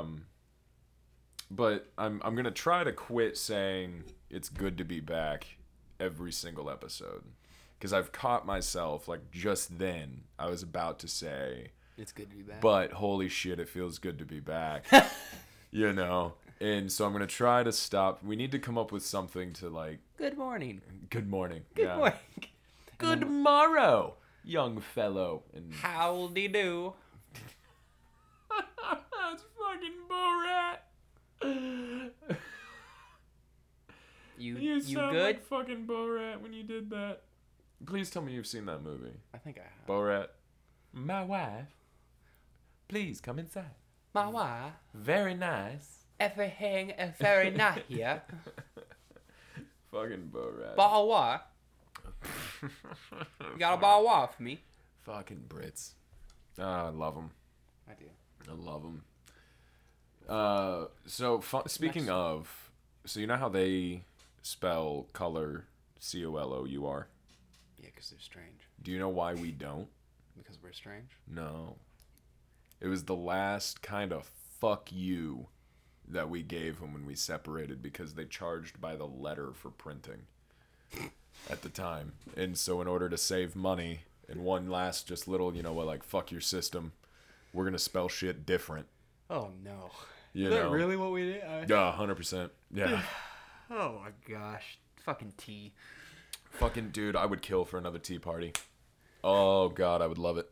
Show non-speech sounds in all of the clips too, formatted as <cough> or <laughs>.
Um, but I'm I'm gonna try to quit saying it's good to be back every single episode because I've caught myself like just then I was about to say, It's good to be back. but holy shit, it feels good to be back. <laughs> you know. And so I'm gonna try to stop. We need to come up with something to like. good morning. Good morning. Good yeah. morning. Good morrow, young fellow. And Howdy do. That's fucking Borat. You You, you, sound good? like fucking Borat when you did that. Please tell me you've seen that movie. I think I have. Borat. My wife. Please come inside. My wife. Very nice. Everything is very <laughs> nice here. Fucking Borat. Ball what? You got a ball what for me? fucking Brits. Ah, I love them. I do. I love them. Uh, so fu- speaking Next. of, so you know how they spell color C O L O U R. Yeah, because they're strange. Do you know why we don't? Because we're strange. No. It was the last kind of fuck you that we gave them when we separated because they charged by the letter for printing at the time. And so, in order to save money, and one last just little, you know what, like fuck your system, we're gonna spell shit different. Oh no. You Is that know? really what we did? I- Yeah, hundred percent. Yeah, <sighs> Oh my gosh. Fucking tea. fucking dude, I would kill for another tea party. Oh god, I would love it.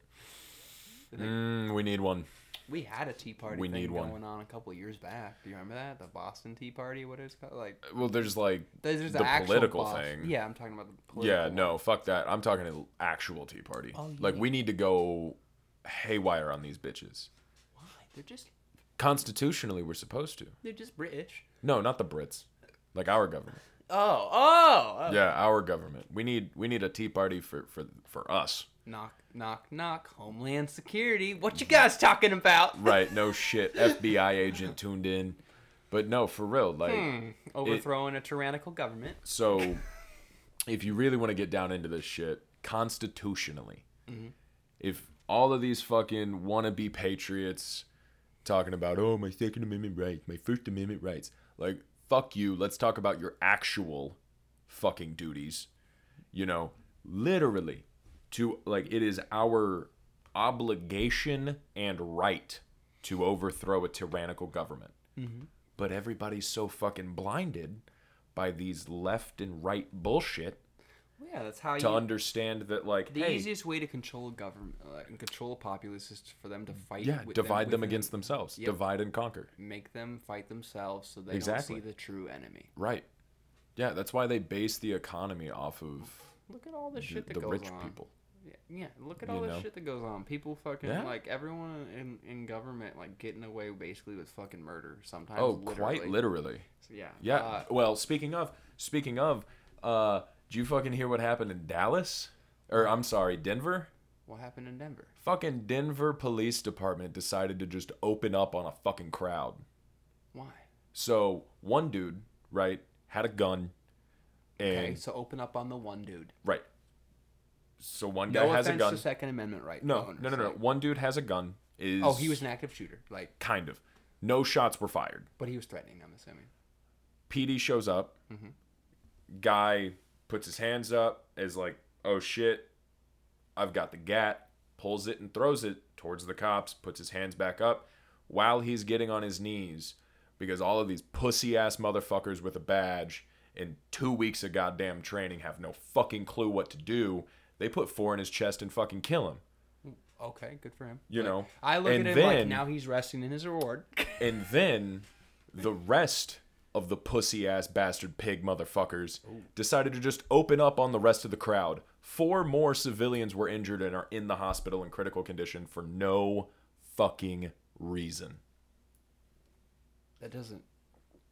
Mm, we need one. We had a tea party We thing need one. going on a couple years back. Do you remember that? The Boston Tea Party, what it's called? Like Well, there's like there's there's the actual political Bos- thing. Yeah, I'm talking about the political Yeah, no, fuck that. I'm talking an actual tea party. Oh, like we need to go haywire on these bitches. Why? They're just Constitutionally, we're supposed to. they're just British. No, not the Brits. Like our government. Oh, oh, oh. Yeah, our government. We need we need a tea party for for for us. Knock, knock, knock. Homeland Security. What you guys talking about? <laughs> Right? No shit. FBI agent tuned in. But no, for real. Like Hmm. Overthrowing a tyrannical government. so, if you really want to get down into this shit, constitutionally, if all of these fucking wannabe patriots talking about oh my Second Amendment rights, my First Amendment rights, like fuck you. Let's talk about your actual fucking duties. You know, literally, to like it is our obligation and right to overthrow a tyrannical government. Mm-hmm. But everybody's so fucking blinded by these left and right bullshit yeah, that's how to you. understand that like the hey, easiest way to control a government uh, and control a populace is for them to fight. yeah, with divide them, within- against themselves. Yep. Divide and conquer. Make them fight themselves so they Exactly. don't see the true enemy. Right. Yeah, that's why they base the economy off of Look at all the shit that the goes rich on. people. Yeah, yeah, look at You all the shit that goes on. People fucking Yeah. like everyone in in government like getting away basically with fucking murder sometimes. Oh, literally. quite literally. So, yeah. Yeah. Uh, well, speaking of, speaking of, uh, did you fucking hear what happened in Dallas? Or I'm sorry, Denver? what happened in Denver? Fucking Denver Police Department decided to just open up on a fucking crowd. Why? So one dude, right, had a gun, and Okay, so open up on the one dude. right. So one guy No has a gun. to Second Amendment right. No, owners, no, no, no. One dude has a gun. Is Oh, he was an active shooter, like, kind of. No shots were fired. but he was threatening. I'm assuming. PD shows up. Mm-hmm. Guy puts his hands up, is like, "Oh shit, I've got the gat." Pulls it and throws it towards the cops. Puts his hands back up while he's getting on his knees because all of these pussy ass motherfuckers with a badge in two weeks of goddamn training have no fucking clue what to do. They put four in his chest and fucking kill him. Okay, good for him. You know, I look and at him like now he's resting in his reward. And then the rest of the pussy ass bastard pig motherfuckers decided to just open up on the rest of the crowd. Four more civilians were injured and are in the hospital in critical condition for no fucking reason. that doesn't.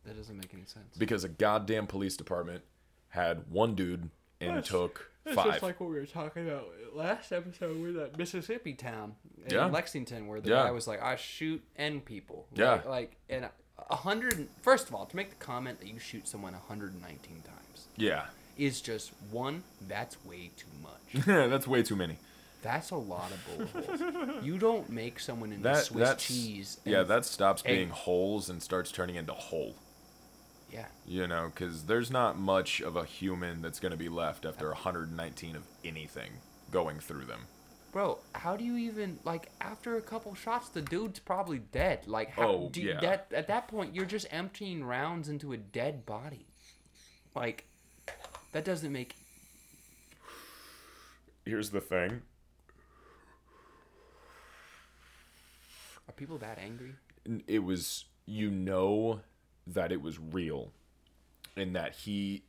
That doesn't make any sense. Because a goddamn police department had one dude and took five. what we were talking about last episode with that Mississippi town in Yeah. Lexington, where the Yeah. guy was like, "I shoot end people." Yeah. Like, like and a hundred. First of all, to make the comment that you shoot someone 119 times yeah. is just one. That's way too much. <laughs> That's way too many. That's a lot of bullet holes. <laughs> You don't make someone into That Swiss cheese. yeah, that stops egg. being holes and starts turning into whole. yeah. You know, because there's not much of a human that's going to be left after 119 of anything going through them. Bro, how do you even like after a couple shots the dude's probably dead. Like how Oh, do you, yeah. that at that point you're just emptying rounds into a dead body. Like that doesn't make Here's the thing. are people that angry? It was, you know, that it was real, and that he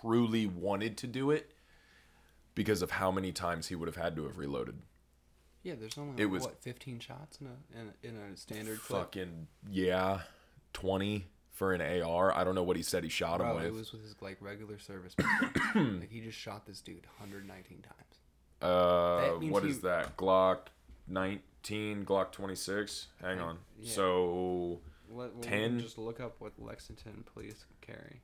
truly wanted to do it because of how many times he would have had to have reloaded. Yeah, there's only It was- what 15 shots in a in a, in a standard clip. Fucking yeah, 20 for an AR. I don't know what he said he shot him with. it was with his like regular service <coughs> like he just shot this dude 119 times. Uh, what he- is that? Glock 19, Glock 26. Hang on. yeah. So Let, we'll 10? just look up what Lexington police carry.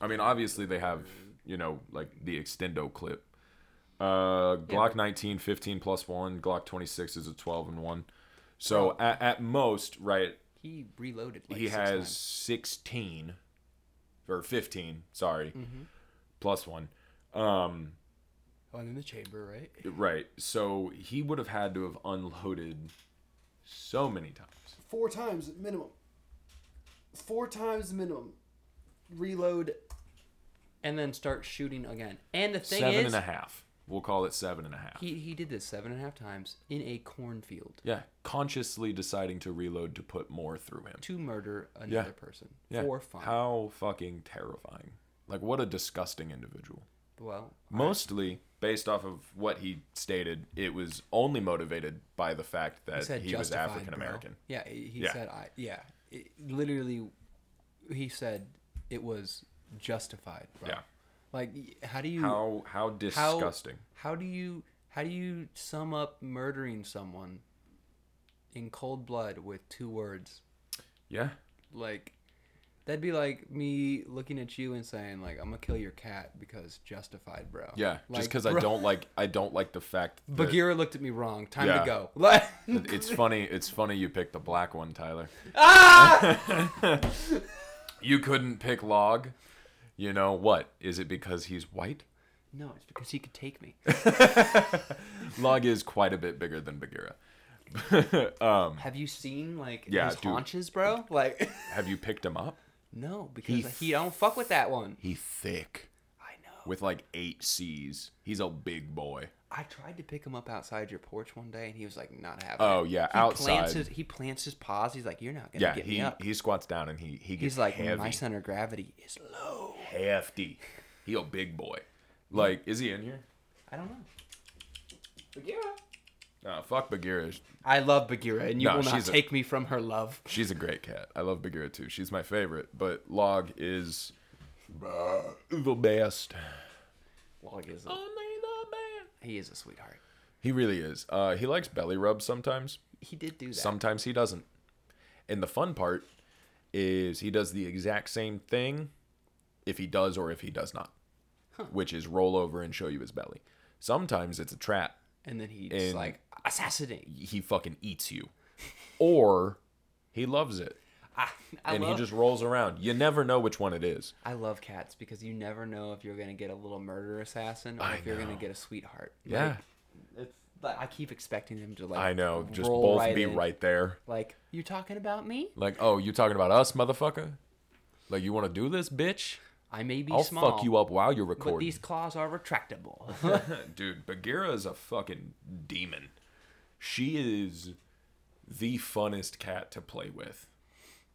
I mean, obviously they have, you know, like the extendo clip. Uh, Glock but- 19, 15 plus one. Glock 26 is a 12 and one. So at, at most, right, He reloaded. Like he six has times. 16 or 15, sorry, Mm-hmm. plus one. Um, One in the chamber, right? right. So he would have had to have unloaded so many times. Four times minimum. Four times minimum. Reload. And then start shooting again. And the thing Seven is, and a half. We'll call it seven and a half. he he did this seven and a half times in a cornfield yeah, consciously deciding to reload to put more through him. to murder another Yeah. person Yeah. for fun. How fucking terrifying. Like, what a disgusting individual. well, Mostly based off of what he stated, it was only motivated by the fact that said he was African American. Yeah, he he Yeah. said I. Yeah, it, literally, he said it was justified, bro. Yeah. Like, how do you How how disgusting. How do you how do you sum up murdering someone in cold blood with two words? Yeah. Like that'd be like me looking at you and saying like I'm gonna kill your cat because justified, bro. Yeah. Like, Just because I don't like I don't like the fact <laughs> that Bagheera looked at me wrong. Time Yeah. to go. Like <laughs> it's funny. It's funny you picked the black one, Tyler. Ah! <laughs> you couldn't pick Log. You know what? Is it because he's white? No, it's because he could take me. <laughs> Log is quite a bit bigger than Bagheera. <laughs> um, Have you seen like Yeah, his dude. haunches, bro? Like <laughs> have you picked him up? no, because He he, don't fuck with that one. He's thick I know. with like eight C's. He's a big boy. I tried to pick him up outside your porch one day, and he was like not having. Oh, it. yeah, he Plants outside. his, he plants his paws. He's like, "You're not gonna Yeah, get he me up." he squats down and he he gets He's like, heavy, "My center of gravity is low." hefty. He a big boy. Like, is he in here? I don't know. Bagheera. Uh, fuck Bagheera. I love Bagheera, and you No, will not she's a- take me from her love. She's a great cat. I love Bagheera too. She's my favorite. But Log is uh, the best. Log is a, Only the best. He is a sweetheart. He really is. Uh, he likes belly rubs sometimes. He did do that. Sometimes he doesn't. And the fun part is he does the exact same thing if he does or if he does not, which is roll over and show you his belly. Sometimes it's a trap. and then he just And- like assassinate. He fucking eats you. Or he loves it I, I and love, he just rolls around. You never know which one it is. I love cats because you never know if you're gonna get a little murder assassin or I if you're gonna get a sweetheart. Yeah. Like, it's I keep expecting them to like. I know. Just both right be in. right there. Like you talking about me? Like, oh, you talking about us, motherfucker? Like, you want to do this, bitch? I may be I'll small, fuck you up while you're recording. but recording. these claws are retractable. <laughs> <laughs> Dude, Bagheera is a fucking demon. She is the funnest cat to play with.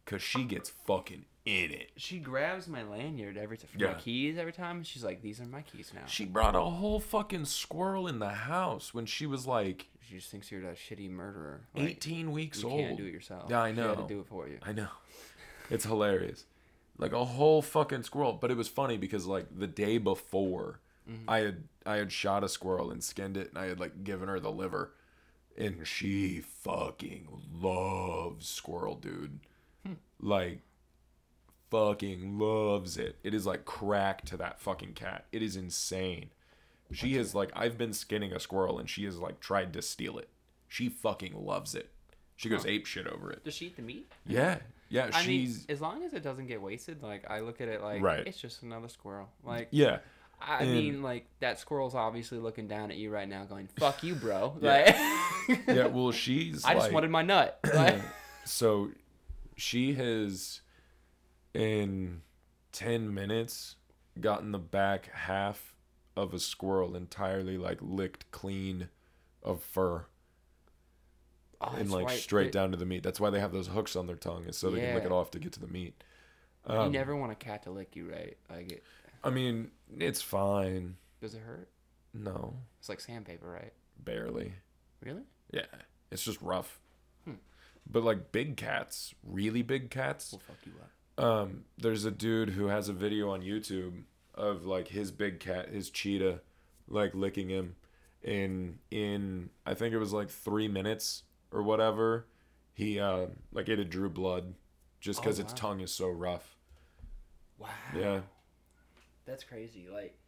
Cause she gets fucking in it. she grabs my lanyard every time, my Yeah. keys every time. and She's like, "These are my keys now." She brought a whole fucking squirrel in the house when she was like She just thinks you're a shitty murderer. Like, 18 weeks you old. You can't do it yourself. Yeah, I She had know. to do it for you. I know. It's hilarious. Like a whole fucking squirrel. But it was funny because like the day before mm-hmm. I had I had shot a squirrel and skinned it and I had like given her the liver. And she fucking loves squirrel, dude. Like fucking loves it. It is like crack to that fucking cat. It is insane. She has like I've been skinning a squirrel and she has like tried to steal it. She fucking loves it. She goes ape shit over it. Does she eat the meat? Yeah. Yeah, I mean, she's as long as it doesn't get wasted, like I look at it like Right. it's just another squirrel. Like yeah. I and- mean, like that squirrel's obviously looking down at you right now, going "fuck you, bro." Yeah. Like, <laughs> Yeah, well she's I just wanted my nut. <clears throat> Like, so she has in 10 minutes gotten the back half of a squirrel entirely like licked clean of fur oh, and like straight down to the meat that's why they have those hooks on their tongue is so they can lick it off to get to the meat You um, never want a cat to lick you, right? Like, it, i mean it's fine does it hurt? no It's like sandpaper, right? barely Really? yeah it's just rough. But like big cats really big cats Will fuck you up. um there's a dude who has a video on youtube of like his big cat his cheetah like licking him in in i think it was like three minutes or whatever he uh like it had drew blood just because Oh, its tongue is so rough Wow. yeah That's crazy. Like,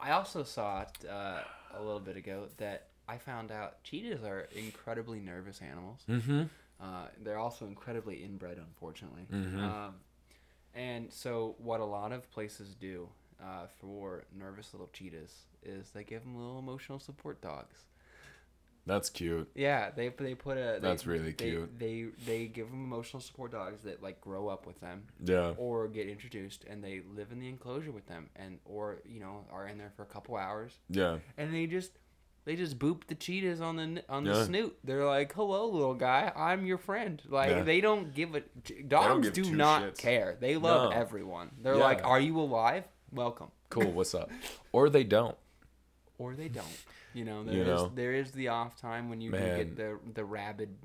I also saw it uh, a little bit ago that I found out cheetahs are incredibly nervous animals. mm-hmm Uh, they're also incredibly inbred, unfortunately. Mhm. Um, and so, what a lot of places do uh, for nervous little cheetahs is they give them little emotional support dogs. that's cute Yeah, they they put a. They, That's really they- cute. They they give them emotional support dogs that like grow up with them yeah or get introduced and they live in the enclosure with them and or you know are in there for a couple hours yeah and they just they just boop the cheetahs on the on the Yeah. snoot. They're like, "Hello, little guy, I'm your friend." Like Yeah. they don't give a dogs give do not shits. care. They love No. everyone. They're Yeah. like, "Are you alive? Welcome." cool <laughs> what's up or they don't Or they don't. You know, there You is know. there is the off time when you do Man. get the the rabid,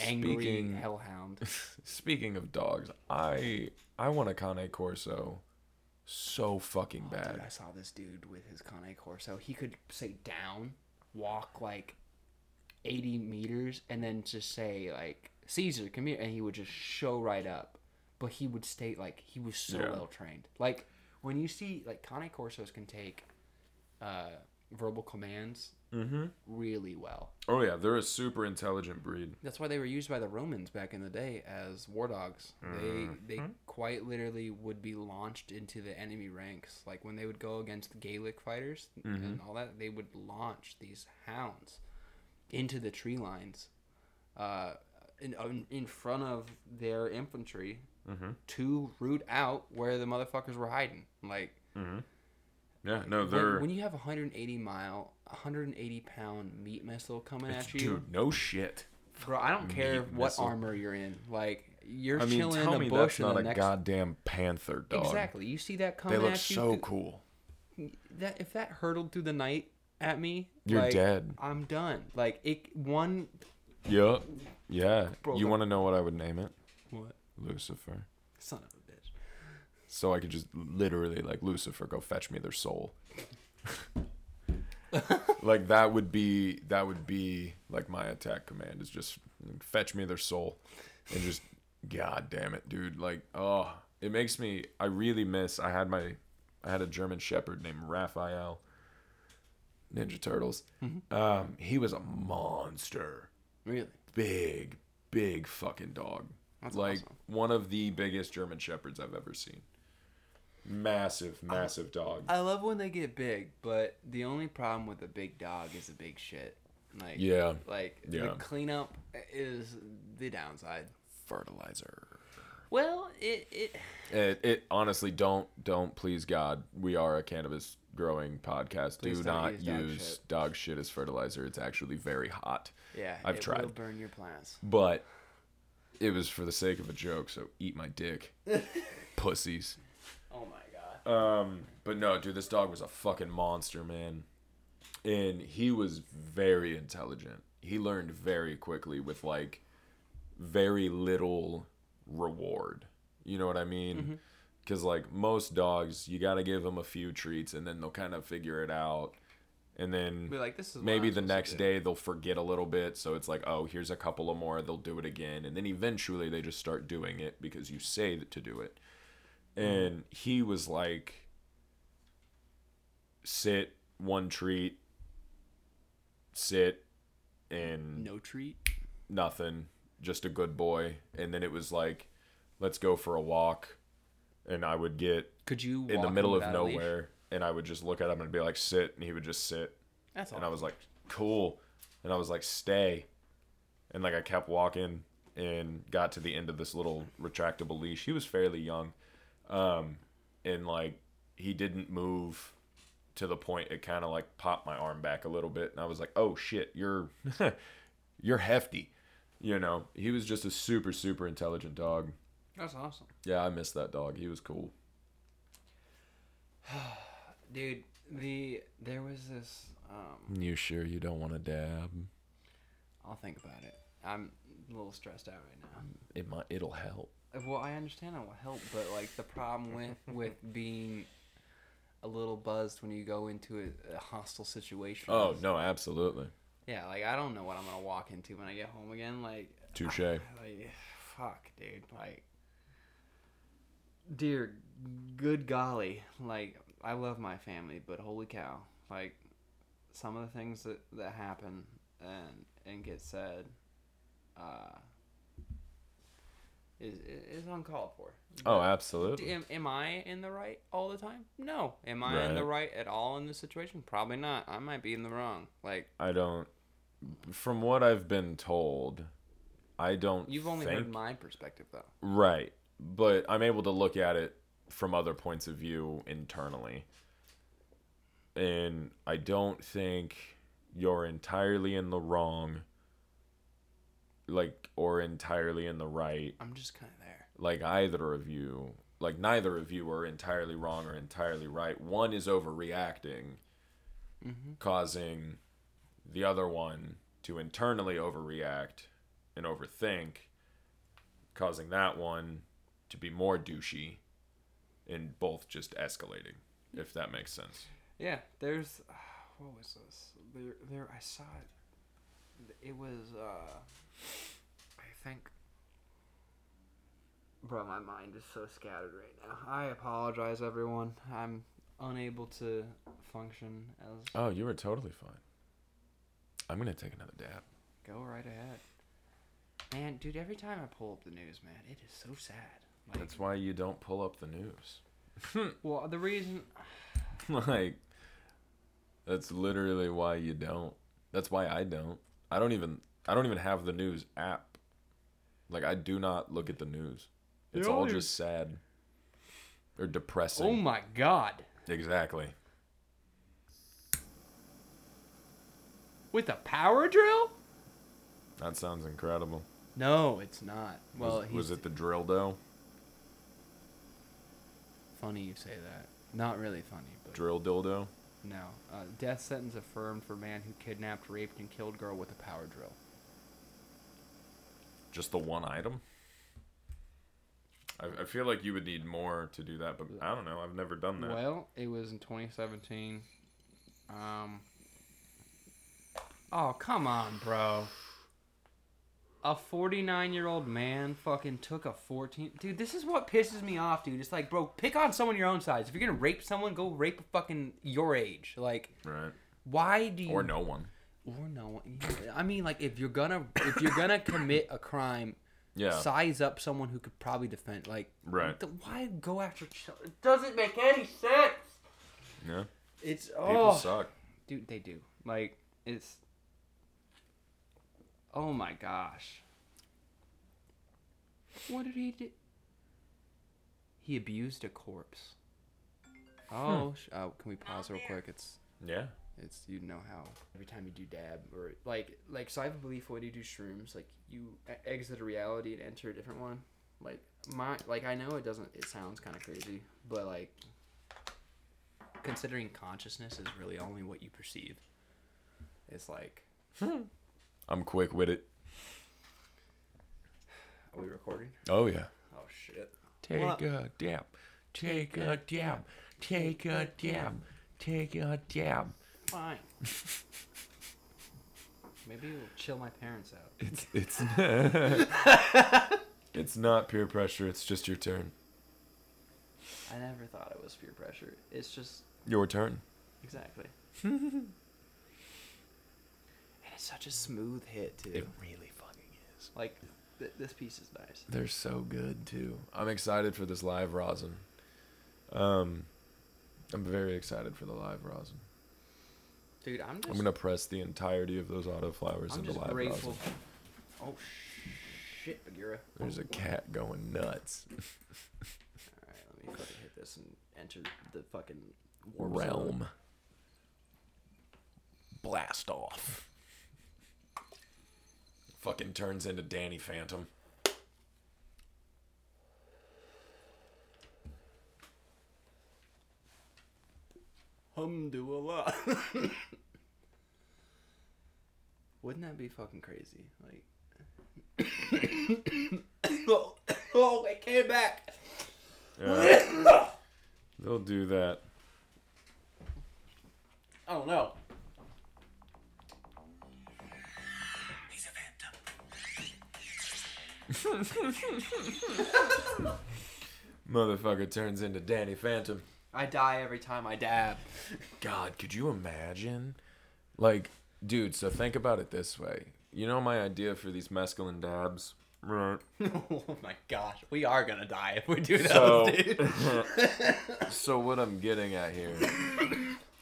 angry Speaking- hellhound. <laughs> speaking of dogs i i want a cane corso so fucking Oh, bad dude, I saw this dude with his Cane Corso. He could say down, walk like 80 meters, and then just say like Caesar, come here, and he would just show right up. But he would stay like he was so Yeah. well trained. Like when you see like Cane Corsos can take uh, verbal commands mm-hmm really well. oh yeah they're a super intelligent breed That's why they were used by the Romans back in the day as war dogs. They they quite literally would be launched into the enemy ranks. Like when they would go against Gaelic fighters and all that, they would launch these hounds into the tree lines, uh, in in- in front of their infantry to root out where the motherfuckers were hiding. Like yeah no when, they're when you have a 180 mile, 180 pound meat missile coming at you. dude no shit Bro, I don't care Meat what missile. armor you're in. Like you're I mean, chilling in a me bush that's not a next goddamn panther dog. exactly. You see that They coming look at you. so th- cool. That if that hurtled through the night at me, You're like, dead. I'm done. Like it one. Yup. Yeah. Bro, you want to know what I would name it? What Lucifer. son of a? So I could just literally like Lucifer go fetch me their soul. <laughs> like that would be that would be like my attack command is just fetch me their soul and just god damn it dude like oh it makes me I really miss I had my I had a German shepherd named Raphael Ninja Turtles um he was a monster Really? big big fucking dog That's like awesome. one of the biggest German shepherds I've ever seen massive massive dog I love when they get big, but the only problem with a big dog is the big shit. Like yeah Like Yeah. the cleanup is the downside. fertilizer Well, it it It, it honestly don't don't please God. We are a cannabis growing podcast. Please Do don't not use dog use shit. dog shit as fertilizer. It's actually very hot. yeah. I've it tried. Will burn your plants. But it was for the sake of a joke, so eat my dick. <laughs> Pussies. Oh my god. Um, but no, dude, this dog was a fucking monster, man. And he was very intelligent. He learned very quickly with like very little reward. You know what I mean? Because like most dogs, you got to give them a few treats, and then they'll kind of figure it out. And then Be like, this is maybe the next day they'll forget a little bit so it's like oh here's a couple of more they'll do it again and then eventually they just start doing it because you say to do it and he was like sit one treat sit and No treat. nothing just a good boy. And then it was like let's go for a walk. And i would get Could you in the middle of without a leash? nowhere and i would just look at him and be like sit. And he would just sit. That's all. and i was like cool. And i was like stay. And like i kept walking and got to the end of this little retractable leash. He was fairly young um and like he didn't move to the point it kind of like popped my arm back a little bit and i was like oh shit you're <laughs> you're hefty you know he was just a super super intelligent dog That's awesome, yeah i miss that dog he was cool <sighs> dude. The there was this. Um, you sure you don't want to dab I'll think about it. I'm a little stressed out right now. it might it'll help Well, I understand it will help, but like the problem with with <laughs> being a little buzzed when you go into a, a hostile situation. oh is- no absolutely Yeah, like I don't know what I'm gonna walk into when I get home again. Like, <sighs> touche like fuck, dude. Like, dear, good golly, like I love my family, but holy cow, like some of the things that that happen and and get said, uh, is is uncalled for. oh absolutely Am, am I in the right all the time? No. Am I in the right at all in this situation? Probably not. I might be in the wrong. Like I don't. From what I've been told, I don't. you've only think, heard my perspective though. right, but I'm able to look at it from other points of view internally, and I don't think you're entirely in the wrong. Like or entirely in the right. I'm just kind of there. Like either of you, like neither of you are entirely wrong or entirely right. One is overreacting, Mm-hmm. causing the other one to internally overreact and overthink, causing that one to be more douchey, and both just escalating, if that makes sense. Yeah. There's <sighs> what was this? There, there. I saw it. It was. uh I think. Bro, my mind is so scattered right now. I apologize, everyone. I'm unable to function as. Oh, you were totally fine. I'm gonna take another dab. Go right ahead. Man, dude, every time I pull up the news, man, it is so sad. Like, That's why you don't pull up the news. <laughs> well, the reason <laughs> like, that's literally why you don't. That's why I don't. I don't even. I don't even have the news app. Like I do not look at the news. It's all only- just sad or depressing. Oh my god. Exactly. With a power drill? That sounds incredible. No, it's not. Well, was, he's was it the drill dough? funny you say that. Not really funny, but Drill dildo? no. Uh, death sentence affirmed for man who kidnapped, raped, and killed girl with a power drill. Just the one item? I, I feel like you would need more to do that, but I don't know. I've never done that. Well, it was in 2017. Um. Oh come on, bro. A 49 year old man fucking took a 14. Dude, this is what pisses me off, dude. It's like, bro, pick on someone your own size. If you're gonna rape someone, go rape a fucking your age. Like, right. why do you. Or no one. Or no one. I mean, like, if you're gonna if you're gonna commit a crime, Yeah. size up someone who could probably defend. Like, Right. the- why go after? chil- It doesn't make any sense. Yeah. It's People oh, suck. dude, they do. Like, it's. Oh my gosh. What did he do? He abused a corpse. Hmm. Oh, sh- oh, can we pause oh, real quick? It's Yeah. It's you know how every time you do dab or like like so I have a belief when you do shrooms like you e- exit a reality and enter a different one. Like my like I know it doesn't it sounds kind of crazy, but like considering consciousness is really only what you perceive. It's like <laughs> I'm quick with it. are we recording? Oh, yeah. Oh shit. Take What? a dab. Take a dab. Take a dab. Take a dab. Fine. Maybe it'll chill my parents out. It's it's <laughs> it's not peer pressure. It's just your turn. I never thought it was peer pressure. It's just Your turn. exactly. <laughs> and it's such a smooth hit too. It really fucking is. like th- this piece is nice. They're so good too. I'm excited for this live rosin. Um, I'm very excited for the live rosin. Dude, I'm just I'm gonna press the entirety of those autoflowers I'm into just live grateful. rosin. Oh shit, Bagheera. There's a cat going nuts. <laughs> Alright, let me fucking hit this and enter the fucking warp zone. Realm. Blast off. Fucking turns into Danny Phantom. Humdulillah. <laughs> Wouldn't that be fucking crazy? Like, <coughs> oh, oh, it came back. Yeah. <coughs> They'll do that. Oh no. He's a Phantom <laughs> Motherfucker turns into Danny Phantom. I die every time I dab. God, could you imagine? Like, dude, so think about it this way. You know my idea for these mescaline dabs? Right. <laughs> oh my gosh, we are gonna die if we do those, So, dude. <laughs> so what I'm getting at here,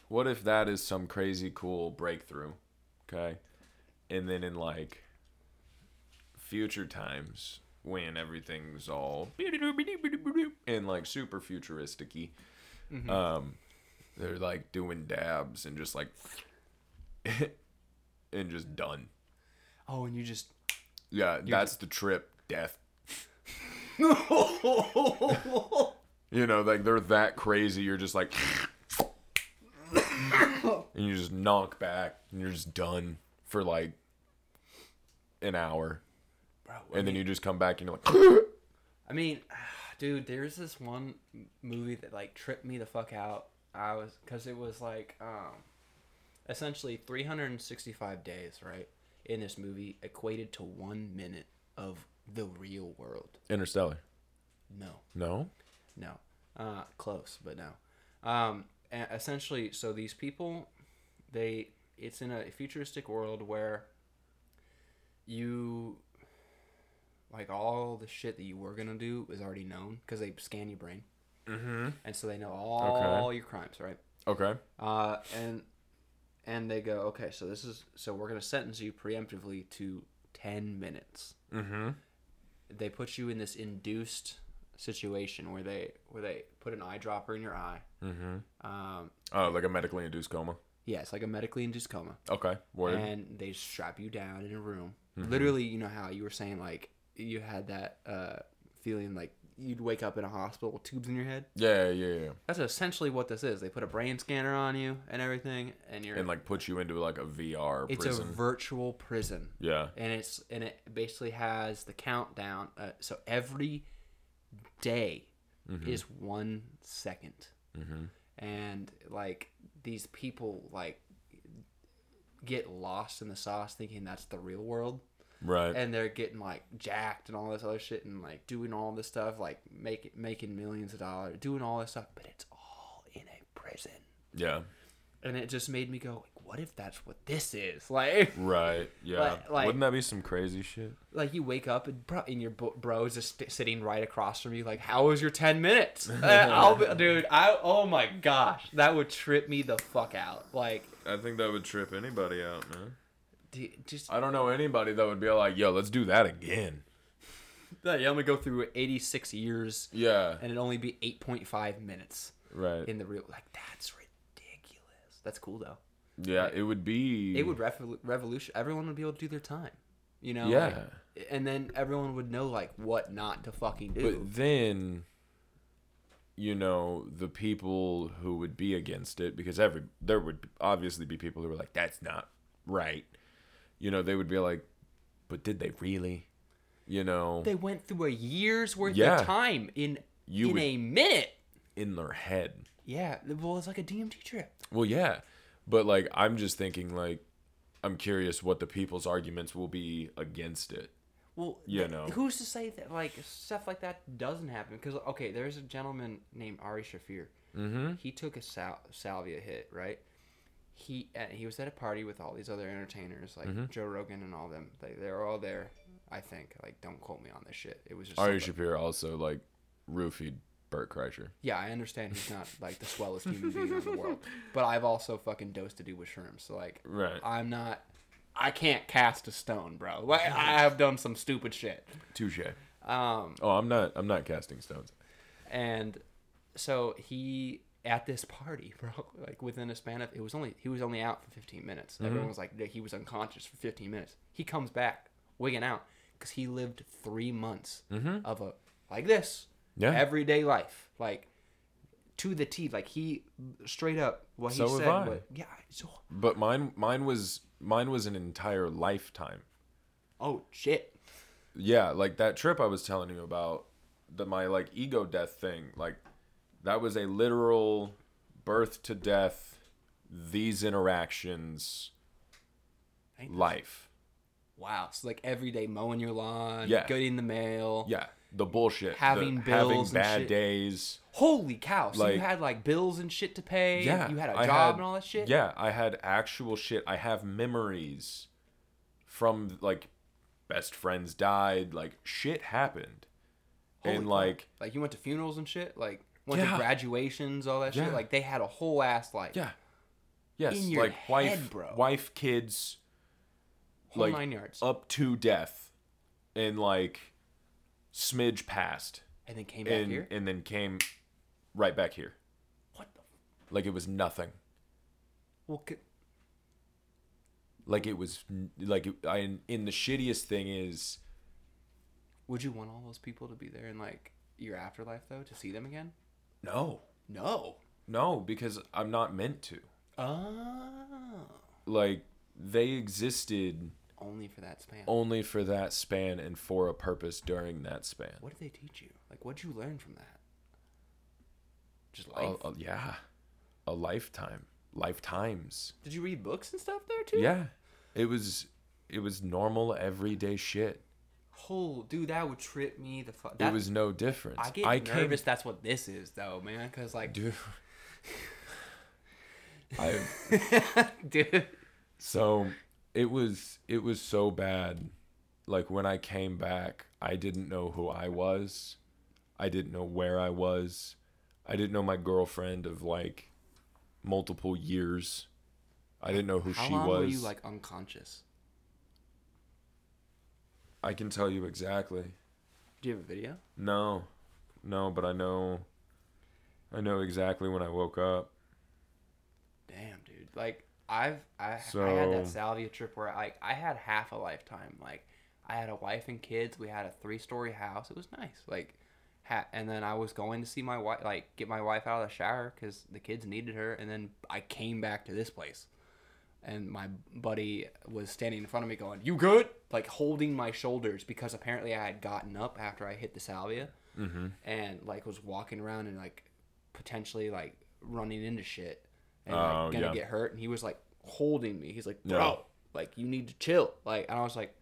what if that is some crazy cool breakthrough, okay? And then in like future times when everything's all and like super futuristic-y, um, they're like doing dabs and just like <laughs> and just done. Oh, and you just. Yeah, that's the trip. Death. <laughs> You know, like they're that crazy. You're just like, <coughs> and you just knock back, and you're just done for like an hour, Bro, and then you just come back, and you're like, I mean, dude, there's this one movie that like tripped me the fuck out. I was because it was like um, essentially 365 days, right? In this movie, equated to one minute of the real world. Interstellar. No, No. no, uh, close, but no. Um, essentially, so these people, they, it's in a futuristic world where you, like all the shit that you were gonna do is already known because they scan your brain, Mm-hmm. and so they know all your crimes, right? Okay. Uh, and and they go, okay, so this is so we're gonna sentence you preemptively to ten minutes. Mm-hmm. They put you in this induced situation where they where they put an eyedropper in your eye. Mm-hmm. Um, Oh, like a medically induced coma. yeah, it's like a medically induced coma, Okay. Word. and they strap you down in a room. Mm-hmm. Literally, you know how you were saying like you had that uh, feeling like you'd wake up in a hospital with tubes in your head. yeah, yeah, yeah. That's essentially what this is. They put a brain scanner on you and everything, and you're And like put you into like a VR it's prison. a virtual prison. yeah. and it's and it basically has the countdown. Uh, so every day is one second, Mm-hmm. and like these people like get lost in the sauce, thinking that's the real world, Right. and they're getting like jacked and all this other shit, and like doing all this stuff, like make, making millions of dollars, doing all this stuff, but it's all in a prison, yeah. and it just made me go, like, what if that's what this is, <laughs> like? Right. Yeah. Like- like- Wouldn't that be some crazy shit? like you wake up and, bro, and your bro- is just st- sitting right across from you like how was your 10 minutes <laughs> Uh, I'll be, dude i oh my gosh that would trip me the fuck out like I think that would trip anybody out, man. D- just I don't know anybody that would be like, "Yo, let's do that again." <laughs> yeah, you only go through 86 years Yeah. and it only be 8.5 minutes Right. in the real like that's ridiculous that's cool though yeah, it would be. it would revol- revolution everyone would be able to do their time you know Yeah. like, and then everyone would know like what not to fucking do But then, you know, the people who would be against it, because every there would obviously be people who were like, "That's not right." You know, they would be like, "But did they really?" You know, they went through a year's worth Yeah. of time in You in a minute in their head. Yeah, well, it's like a DMT trip. Well, yeah, but like I'm just thinking, like I'm curious what the people's arguments will be against it. Well, You th- know. who's to say that like stuff like that doesn't happen? Because okay, there's a gentleman named Ari Shaffir. Mm-hmm. He took a sal- salvia hit, right? He at, he was at a party with all these other entertainers like Mm-hmm. Joe Rogan and all them. They they were all there. I think like don't quote me on this shit. It was just Ari Shapiro also like roofied Bert Kreischer. Yeah, I understand he's not like the swellest human being in the world, but I've also fucking dosed a dude with shrooms. So like, Right. I'm not. I can't cast a stone, bro. Like, I <laughs> have done some stupid shit. Touche. Um, Oh, I'm not. I'm not casting stones. and so he at this party, <laughs> bro, like within a span of it was only he was only out for 15 minutes. Mm-hmm. Everyone was like he was unconscious for 15 minutes. He comes back wigging out because he lived three months mm-hmm. of a like this Yeah. everyday life, like to the T. Like he straight up what So he have said. I. was- yeah. So But mine, mine was, mine was an entire lifetime. oh shit. Yeah, like that trip I was telling you about, the my like ego death thing. Like, that was a literal birth to death. These interactions, life. Wow. So like every day mowing your lawn, Yeah. getting the mail. Yeah, the bullshit. Having the, bills having and bad days. Holy cow! So you had like bills and shit to pay. Yeah, You had a I job had- and all that shit. Yeah, I had actual shit. I have memories from like best friends died. Like shit happened, Holy and fuck. like like you went to funerals and shit. Like went Yeah. to graduations, all that shit. Like they had a whole ass like yeah, yes, In your like wife, bro. wife, kids, whole like nine yards, up to death, and like smidge passed, and then came back and here. and then came right back here, What the? like it was nothing. Well, c- Like it was like it, I in the shittiest thing is would you want all those people to be there in like your afterlife though to see them again? No, No. no, because I'm not meant to. Oh. like they existed Only for that span. only for that span and for a purpose during that span. What did they teach you? Like, what'd you learn from that? Just A- life. a- yeah, a lifetime, lifetimes. Did you read books and stuff there too? Yeah, it was it was normal everyday shit. Oh, dude, that would trip me the fuck. it was no different. I get came- nervous. That's what this is, though, man. Cause like, dude. <laughs> I dude. so it was it was so bad. Like when I came back, I didn't know who I was. I didn't know where I was. I didn't know my girlfriend of like multiple years. I didn't know who How she long was. were you like unconscious? I can tell you exactly. Do you have a video? No. No, but I know I know exactly when I woke up. Damn, dude. Like I've I, I had that salvia trip where like I had half a lifetime. Like I had a wife and kids. We had a three story house. It was nice. Like. Ha- and then I was going to see my wife, like get my wife out of the shower because the kids needed her. And then I came back to this place, and my buddy was standing in front of me, going, "You good?" Like holding my shoulders because apparently I had gotten up after I hit the salvia, Mm-hmm. and like was walking around and like potentially like running into shit and Oh, like gonna yeah. get hurt. And he was like holding me. He's like, bro, like you need to chill. Like, and I was like,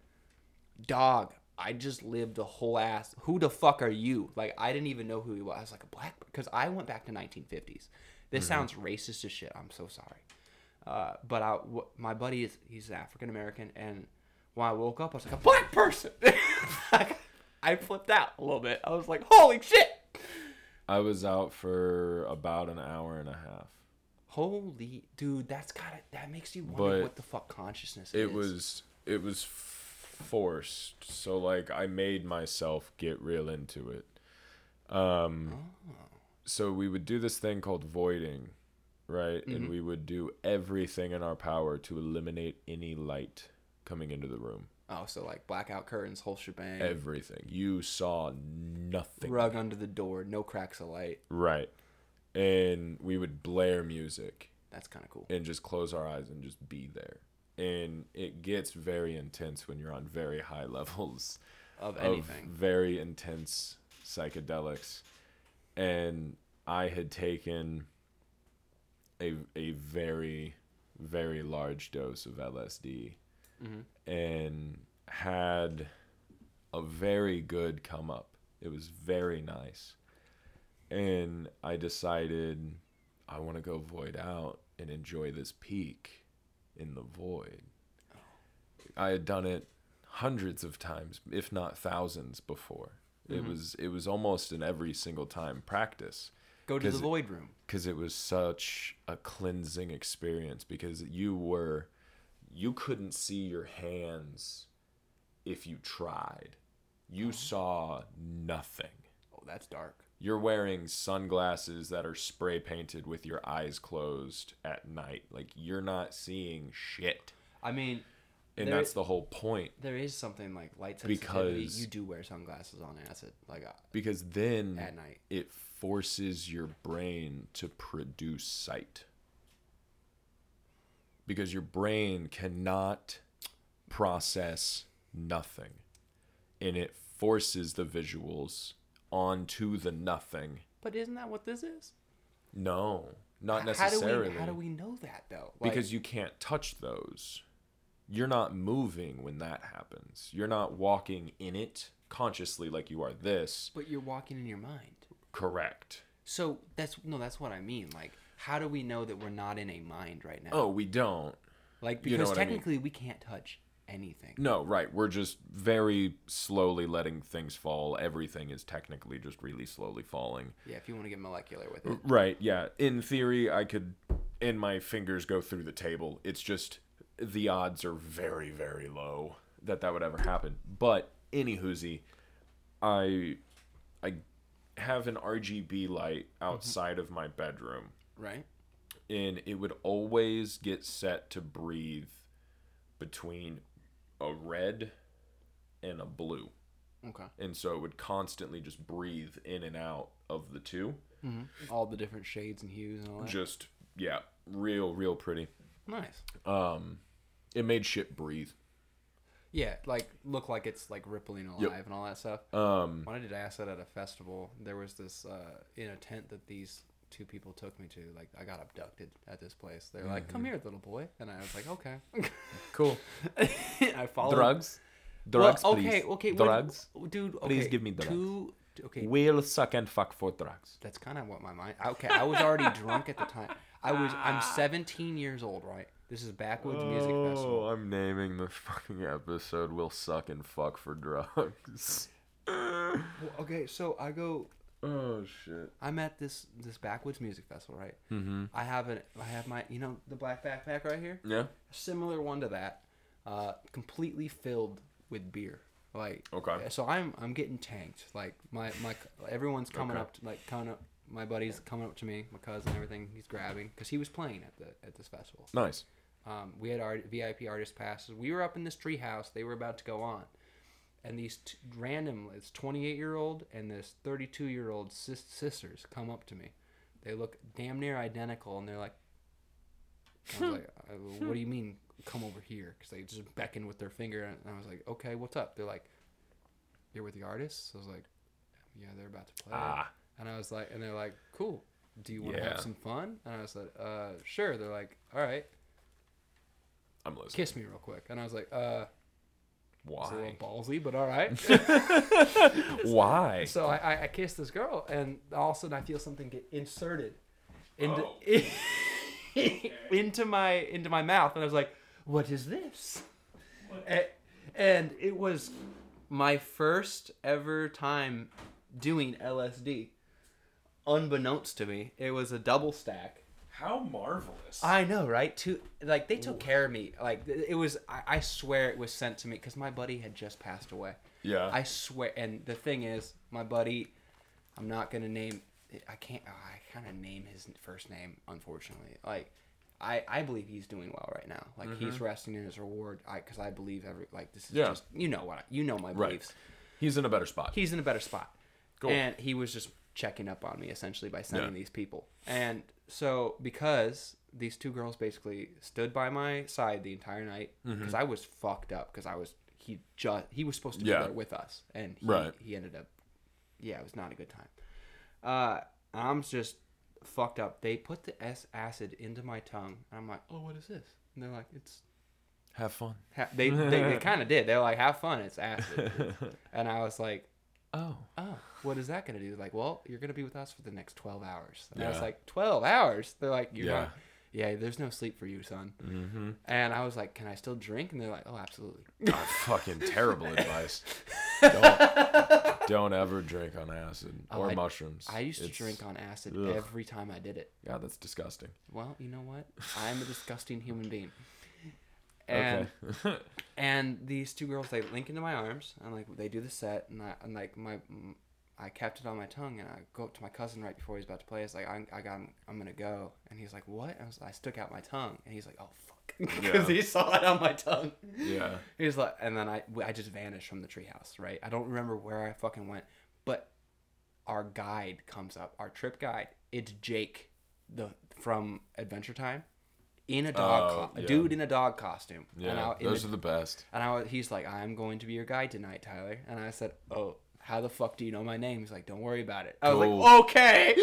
dog, I just lived a whole ass. Who the fuck are you? Like, I didn't even know who he was. I was like a black because I went back to 1950s. This Mm-hmm. sounds racist as shit. I'm so sorry. Uh, but I, w- my buddy is he's African American, and when I woke up, I was like a black person. <laughs> I flipped out a little bit. I was like, holy shit. I was out for about an hour and a half. Holy dude, that's gotta that makes you wonder But what the fuck consciousness It is. was it was forced. So like I made myself get real into it. Um Oh. so we would do this thing called voiding, right? Mm-hmm. And we would do everything in our power to eliminate any light coming into the room. Oh, so like blackout curtains, whole shebang, Everything. You saw nothing. rug under the door, no cracks of light. Right. And we would blare music That's kind of cool. and just close our eyes and just be there. And it gets very intense when you're on very high <laughs> levels Of of anything. very intense psychedelics. And I had taken a a very very large dose of LSD Mhm. and had a very good come up. It was very nice. And I decided I want to go void out and enjoy this peak in the void. I had done it hundreds of times, if not thousands before. It was it was almost an every single time practice Go to the void room. because it was such a cleansing experience because you were you couldn't see your hands if you tried. You saw nothing. Oh, that's dark. you're wearing sunglasses that are spray painted with your eyes closed at night. Like you're not seeing shit. I mean, and that's the whole point. There is something like light sensitivity. Because- you do wear sunglasses on acid, like uh, because then at night. it forces your brain to produce sight because your brain cannot process nothing and it forces the visuals onto the nothing But isn't that what this is? no not H- how do we- necessarily How do we know that though? Like, because you can't touch those you're not moving when that happens you're not walking in it consciously like you are this but you're walking in your mind. correct So that's no, that's what I mean. Like, how do we know that we're not in a mind right now? oh we don't like you know because I mean. technically we can't touch anything. No, right. We're just very slowly letting things fall. Everything is technically just really slowly falling. Yeah, if you want to get molecular with it. Right, yeah. In theory, I could, and my fingers go through the table. It's just the odds are very, very low that that would ever happen. But, anywhoozy, I, I have an RGB light mm-hmm. outside of my bedroom. Right? and it would always get set to breathe between a red and a blue. Okay. And so it would constantly just breathe in and out of the two. All the different shades and hues and all that. Just yeah, real real pretty. nice. Um it made shit breathe. Yeah, like look like it's like rippling alive Yep. and all that stuff. Um When I did acid at a festival, there was this uh, in a tent that these two people took me to. Like I got abducted at this place. They're like, Mm-hmm. "Come here, little boy," and I was like, "Okay." <laughs> cool. I followed. Drugs? Well, Drugs, okay, please. okay, what- Drugs? dude. Okay, Please give me drugs. two. Okay, We'll suck and fuck for drugs. that's kind of what my mind. Okay, I was already <laughs> drunk at the time. I was. I'm 17 years old, right? This is Backwoods Music Festival. Oh, I'm naming the fucking episode "We'll suck and fuck for drugs." Well, okay, so I go. Oh shit. I'm at this this Backwoods Music Festival, right? Mm-hmm. I have an. I have my. You know the black backpack right here. Yeah. similar one to that, uh, completely filled with beer. Like Okay. so I'm I'm getting tanked. Like my my everyone's coming Okay. up to, like coming up. My buddy's coming up to me, my cousin, everything. He's grabbing because he was playing at the at this festival. Nice. Um, we had our VIP artist passes. We were up in this tree house. They were about to go on, and these t- random it's 28 year old and this 32 year old sis- sisters come up to me. They look damn near identical, and they're like, I was like, uh, "What do you mean? Come over here?" Because they just beckon with their finger, and I was like, "Okay, what's up?" They're like, "You're with the artists." I was like, "Yeah, they're about to play." Ah. And I was like, and they're like, "Cool. Do you want to Yeah. have some fun?" And I was like, "Uh, sure." They're like, "All right." I'm listening. kiss me real quick. And I was like, uh, it's a little Why? ballsy, but all right. <laughs> <laughs> Why? so I, I, I kissed this girl, and all of a sudden I feel something get inserted into Oh. <laughs> into my into my mouth, and I was like, "What is this?" And, and it was my first ever time doing LSD. Unbeknownst to me, it was a double stack. How marvelous. I know, right? To like they took care of me. Like it was. I, I swear it was sent to me because my buddy had just passed away. yeah. I swear. And the thing is, my buddy, I'm not gonna name. I can't. oh, I kind of name his first name, unfortunately. Like, I I believe he's doing well right now. Like he's mm-hmm. resting in his reward. I because I believe every like this is Yeah. just you know what I, you know my Right. beliefs. He's in a better spot. He's in a better spot. Cool. And he was just checking up on me essentially by sending Yeah. these people. And so because these two girls basically stood by my side the entire night Mm-hmm. because I was fucked up because I was he just he was supposed to Yeah. be there with us and he, Right. he ended up yeah it was not a good time. Uh, I'm just fucked up. They put the S acid into my tongue. And I'm like, oh, what is this? And they're like, it's Have fun. Ha- they they, they <laughs> kind of did. They were like, "Have fun, it's acid." <laughs> and I was like, Oh. "Oh, what is that gonna do?" Like, well, you're gonna be with us for the next twelve hours. And I was like, 12 hours?" They're like, "You're Yeah. not." Yeah, there's no sleep for you, son. Mm-hmm. And I was like, "Can I still drink?" And they're like, "Oh, absolutely." God <laughs> fucking terrible advice. <laughs> Don't, don't ever drink on acid Oh, or I- mushrooms. I used to drink on acid ugh. every time I did it. God, that's disgusting. Well, you know what? I'm a disgusting human being. <laughs> And okay. And these two girls they link into my arms and like they do the set and I and like my I kept it on my tongue and I go up to my cousin right before he's about to play. It's like I, I got I'm gonna go and he's like what? I was I stuck out my tongue and he's like oh fuck <laughs> because Yeah. he saw it on my tongue. yeah. He's like and then I I just vanished from the treehouse right. I don't remember where I fucking went, but our guide comes up, our trip guide. It's Jake, the from Adventure Time. In a dog, Oh, co- a yeah. dude in a dog costume. And Yeah. I- Those the- are the best. and I, he's like, I'm going to be your guide tonight, Tyler. And I said, Oh, how the fuck do you know my name? He's like, Don't worry about it. I was Cool. like, Okay.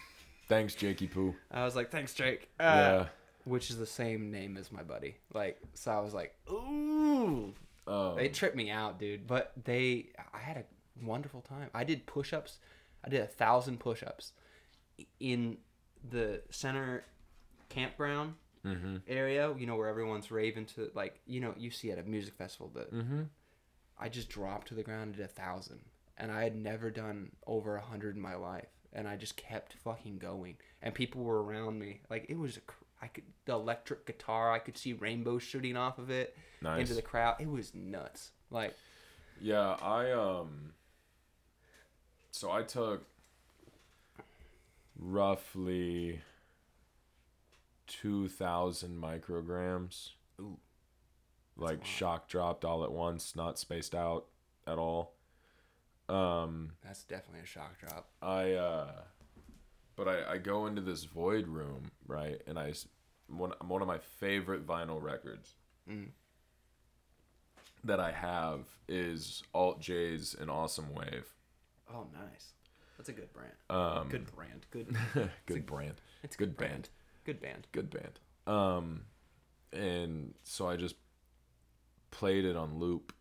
<laughs> Thanks, Jakey Poo. I was like, Thanks, Jake. Uh, yeah. Which is the same name as my buddy. Like, so I was like, Ooh. Um, They tripped me out, dude. But they, I had a wonderful time. I did push ups. I did a thousand push ups in the center campground mm-hmm. area, you know, where everyone's raving to, like, you know, you see at a music festival that Mm-hmm. I just dropped to the ground at a thousand, and I had never done over a hundred in my life, and I just kept fucking going, and people were around me, like it was a, cr- I could the electric guitar, I could see rainbows shooting off of it Nice. into the crowd, it was nuts, like Yeah, I um so I took roughly 2000 micrograms. Ooh. Like shock dropped all at once, not spaced out at all. Um that's definitely a shock drop. I uh but I I go into this void room, right? And I, one, one of my favorite vinyl records Mm. that I have is Alt J's An Awesome Wave. Oh, nice, that's a good brand. Um Good brand. Good. <laughs> good brand. It's a good brand. Good band. Good band. Um and so I just played it on loop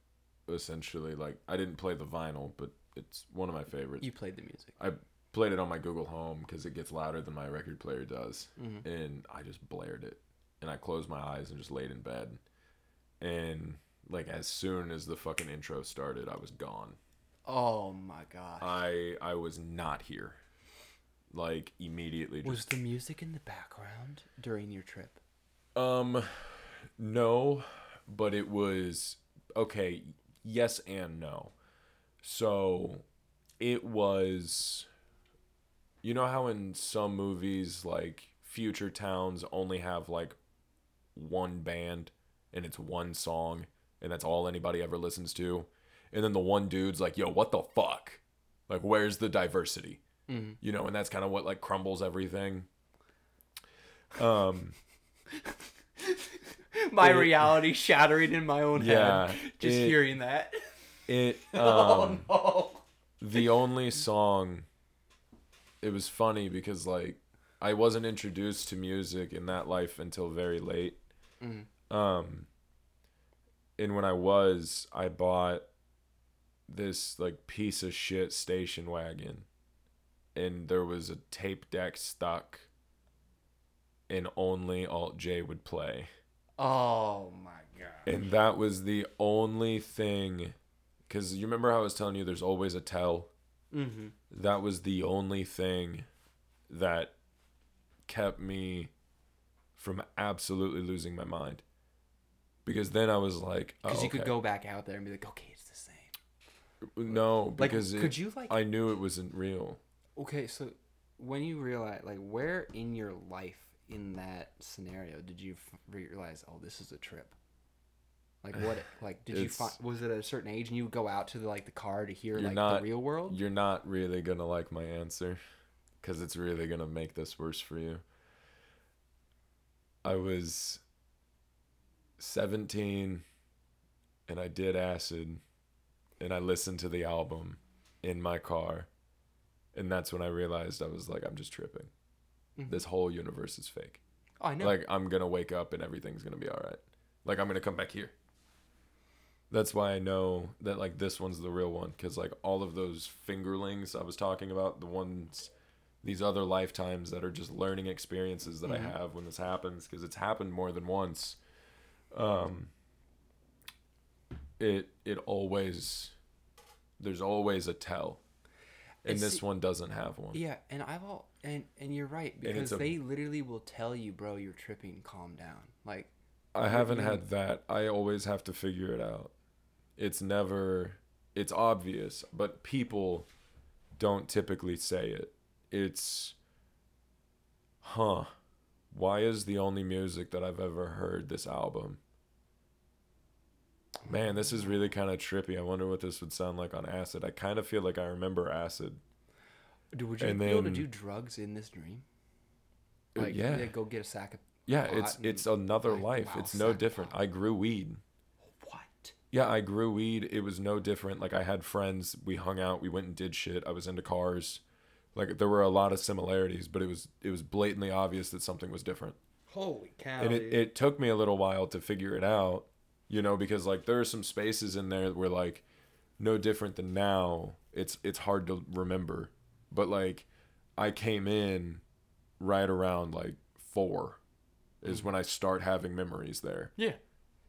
essentially like I didn't play the vinyl, but it's one of my favorites. You played the music. I played it on my Google Home because it gets louder than my record player does, Mhm. and I just blared it, and I closed my eyes and just laid in bed, and like as soon as the fucking intro started, I was gone. Oh my god. I I was not here, like immediately. was the music in the background during your trip? um, no, but it was okay. Yes and no. So, it was. You know how in some movies like future towns only have like one band and it's one song and that's all anybody ever listens to and then the one dude's like yo what the fuck like where's the diversity Mhm. you know and that's kind of what like crumbles everything um <laughs> my It- reality shattering in my own Yeah, head. Just it- hearing that. it <laughs> oh um no. the only song it was funny because like I wasn't introduced to music in that life until very late. Mhm. Um and when I was, I bought this like piece of shit station wagon and there was a tape deck stuck and only Alt J would play. Oh my god. And that was the only thing cuz you remember how I was telling you there's always a tell Mm-hmm. that was the only thing that kept me from absolutely losing my mind. Because then I was like, oh, Because you could go back out there and be like, okay, it's the same. No, Like, because it- could you like? I knew it wasn't real. Okay, so when you realize, like, where in your life in that scenario did you f- realize, oh, this is a trip? Like what? <sighs> Like, did you It's- find? Was it at a certain age and you would go out to the, like the car to hear You're like not- the real world? You're not really gonna like my answer, because it's really gonna make this worse for you. I was 17, and I did acid, and I listened to the album in my car, and that's when I realized I was like, I'm just tripping. Mhm. This whole universe is fake. Oh, I know. Like I'm gonna wake up and everything's gonna be all right. Like I'm gonna come back here. That's why I know that like this one's the real one because like all of those fingerlings I was talking about, the ones, these other lifetimes that are just learning experiences that I have when this happens because it's happened more than once. Um. It it always, there's always a tell, and It's- this one doesn't have one. Yeah, and I've all and and you're right because a- they literally will tell you, bro, you're tripping. Calm down. Like I haven't had that. I always have to figure it out. It's never it's obvious, but people don't typically say it. It's huh. Why is the only music that I've ever heard this album? Man, this is really kind of trippy. I wonder what this would sound like on acid. I kind of feel like I remember acid. Dude, would you And be able to then- do drugs in this dream? Uh, Like, yeah. go get a sack of Yeah, pot it's and- it's another like, life. wow, it's no sack different. pot. I grew weed. what? Yeah, I grew weed. It was no different. Like I had friends, we hung out, we went and did shit. I was into cars. Like there were a lot of similarities, but it was it was blatantly obvious that something was different. Holy cow! And it, it took me a little while to figure it out, you know, because like there are some spaces in there where like no different than now. It's it's hard to remember. But like I came in right around like 4 is when I start having memories there. yeah,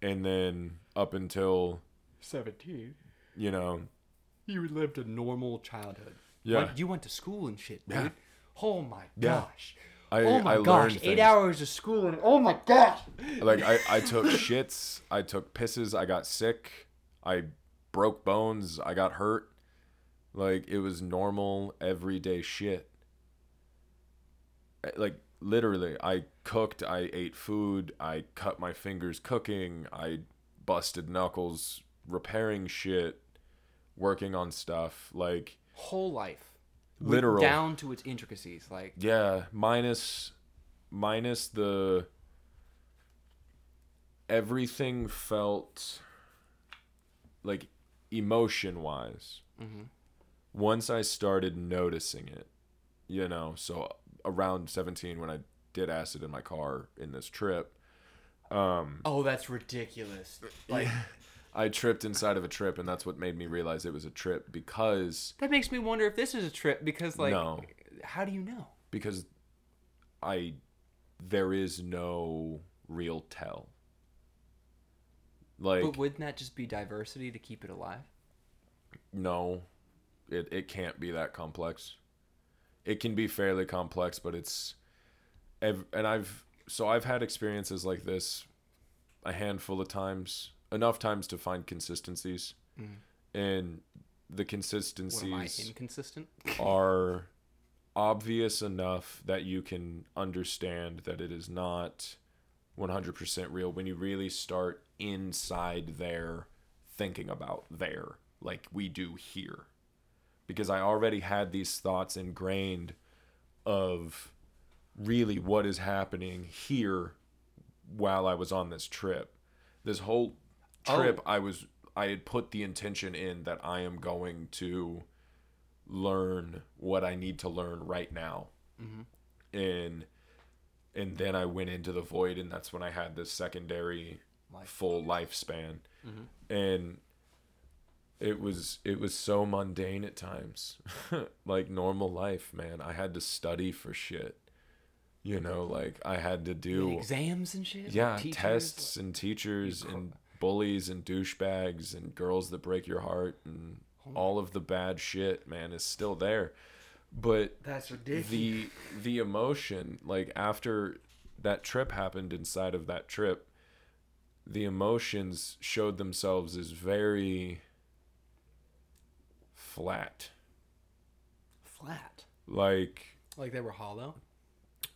And then up until, seventeen. you know, You lived a normal childhood. Yeah. Went- you went to school and shit, dude. Yeah. Oh my Yeah. I, oh my I gosh, learned eight things. hours of school and oh my gosh. Like I, I took <laughs> shits, I took pisses, I got sick, I broke bones, I got hurt. Like it was normal everyday shit. Eh, Like literally, I cooked, I ate food, I cut my fingers cooking, I busted knuckles repairing shit, working on stuff. Like Whole life. Literal. Down to its intricacies. Like Yeah, minus minus the everything felt like emotion wise. Once I started noticing it, you know, so around 17 when I did acid in my car in this trip, um Oh, that's ridiculous. <laughs> Like I tripped inside of a trip and that's what made me realize it was a trip because that makes me wonder if this is a trip because like No. how do you know? because I there is no real tell. Like But wouldn't that just be diversity to keep it alive? no, it it can't be that complex. It can be fairly complex, but it's ev- and I've so I've had experiences like this a handful of times, enough times to find consistencies. Mm. And the am I consistencies inconsistent? <laughs> are obvious enough that you can understand that it is not 100% real when you really start inside there thinking about there like we do here because i already had these thoughts ingrained of really what is happening here while i was on this trip this whole Oh. trip i was i had put the intention in that i am going to learn what I need to learn right now. Mm-hmm. And and then I went into the void and that's when I had this secondary Life. full lifespan. Mm-hmm. And it was it was so mundane at times. <laughs> like normal life, man. I had to study for shit. You know, like I had to do Exams and shit. yeah, Teachers? tests and teachers and bullies and douchebags and girls that break your heart and hmm. all of the bad shit, man, is still there. But That's ridiculous. the the emotion, like after that trip happened inside of that trip, the emotions showed themselves as very flat. Flat. Like Like they were hollow.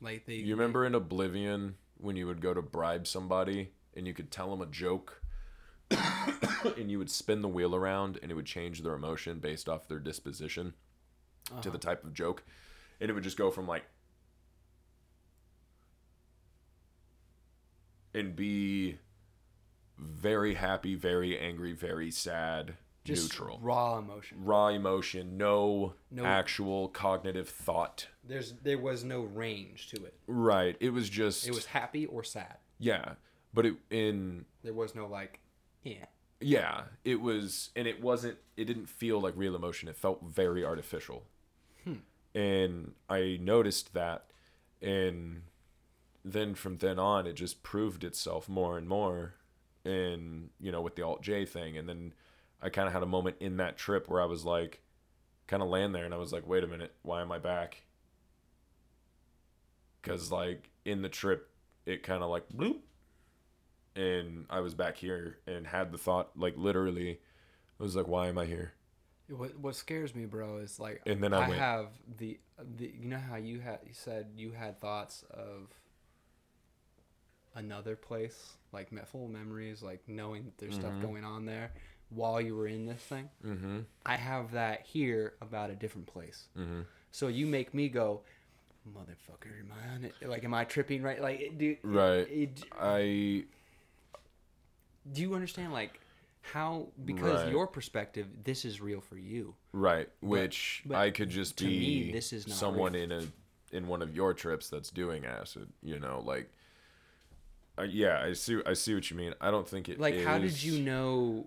Like they. You remember in Oblivion when you would go to bribe somebody and you could tell them a joke <coughs> and you would spin the wheel around and it would change their emotion based off their disposition to the uh-huh. type of joke and it would just go from like and be very happy, very angry, very sad, just neutral. raw emotion. Raw emotion, no, No- actual cognitive thought. There's there was no range to it. Right. It was just It was happy or sad. Yeah. but it in There was no like, yeah. yeah, it was, and it wasn't. It didn't feel like real emotion. It felt very artificial, hmm. and I noticed that, and then from then on, it just proved itself more and more, and you know, with the alt J thing, and then I kind of had a moment in that trip where I was like, kind of land there, and I was like, wait a minute, why am I back? Because like in the trip, it kind of like bloop and I was back here and had the thought like literally I was like why am I here What what scares me, bro, is like And then I went- have the the you know how you had you said you had thoughts of another place, like full memories, like knowing that there's stuff going on there while you were in this thing. mm-hmm I have that here about a different place. mm-hmm So you make me go, motherfucker, am I on it? Like, am I tripping right? Like, dude, Right. It, I do you understand like how because Right. your perspective, this is real for you. right which but I could just be me, this is not someone real. in a in one of your trips that's doing acid you know like uh, yeah I see I see what you mean I don't think it Like, how did you know?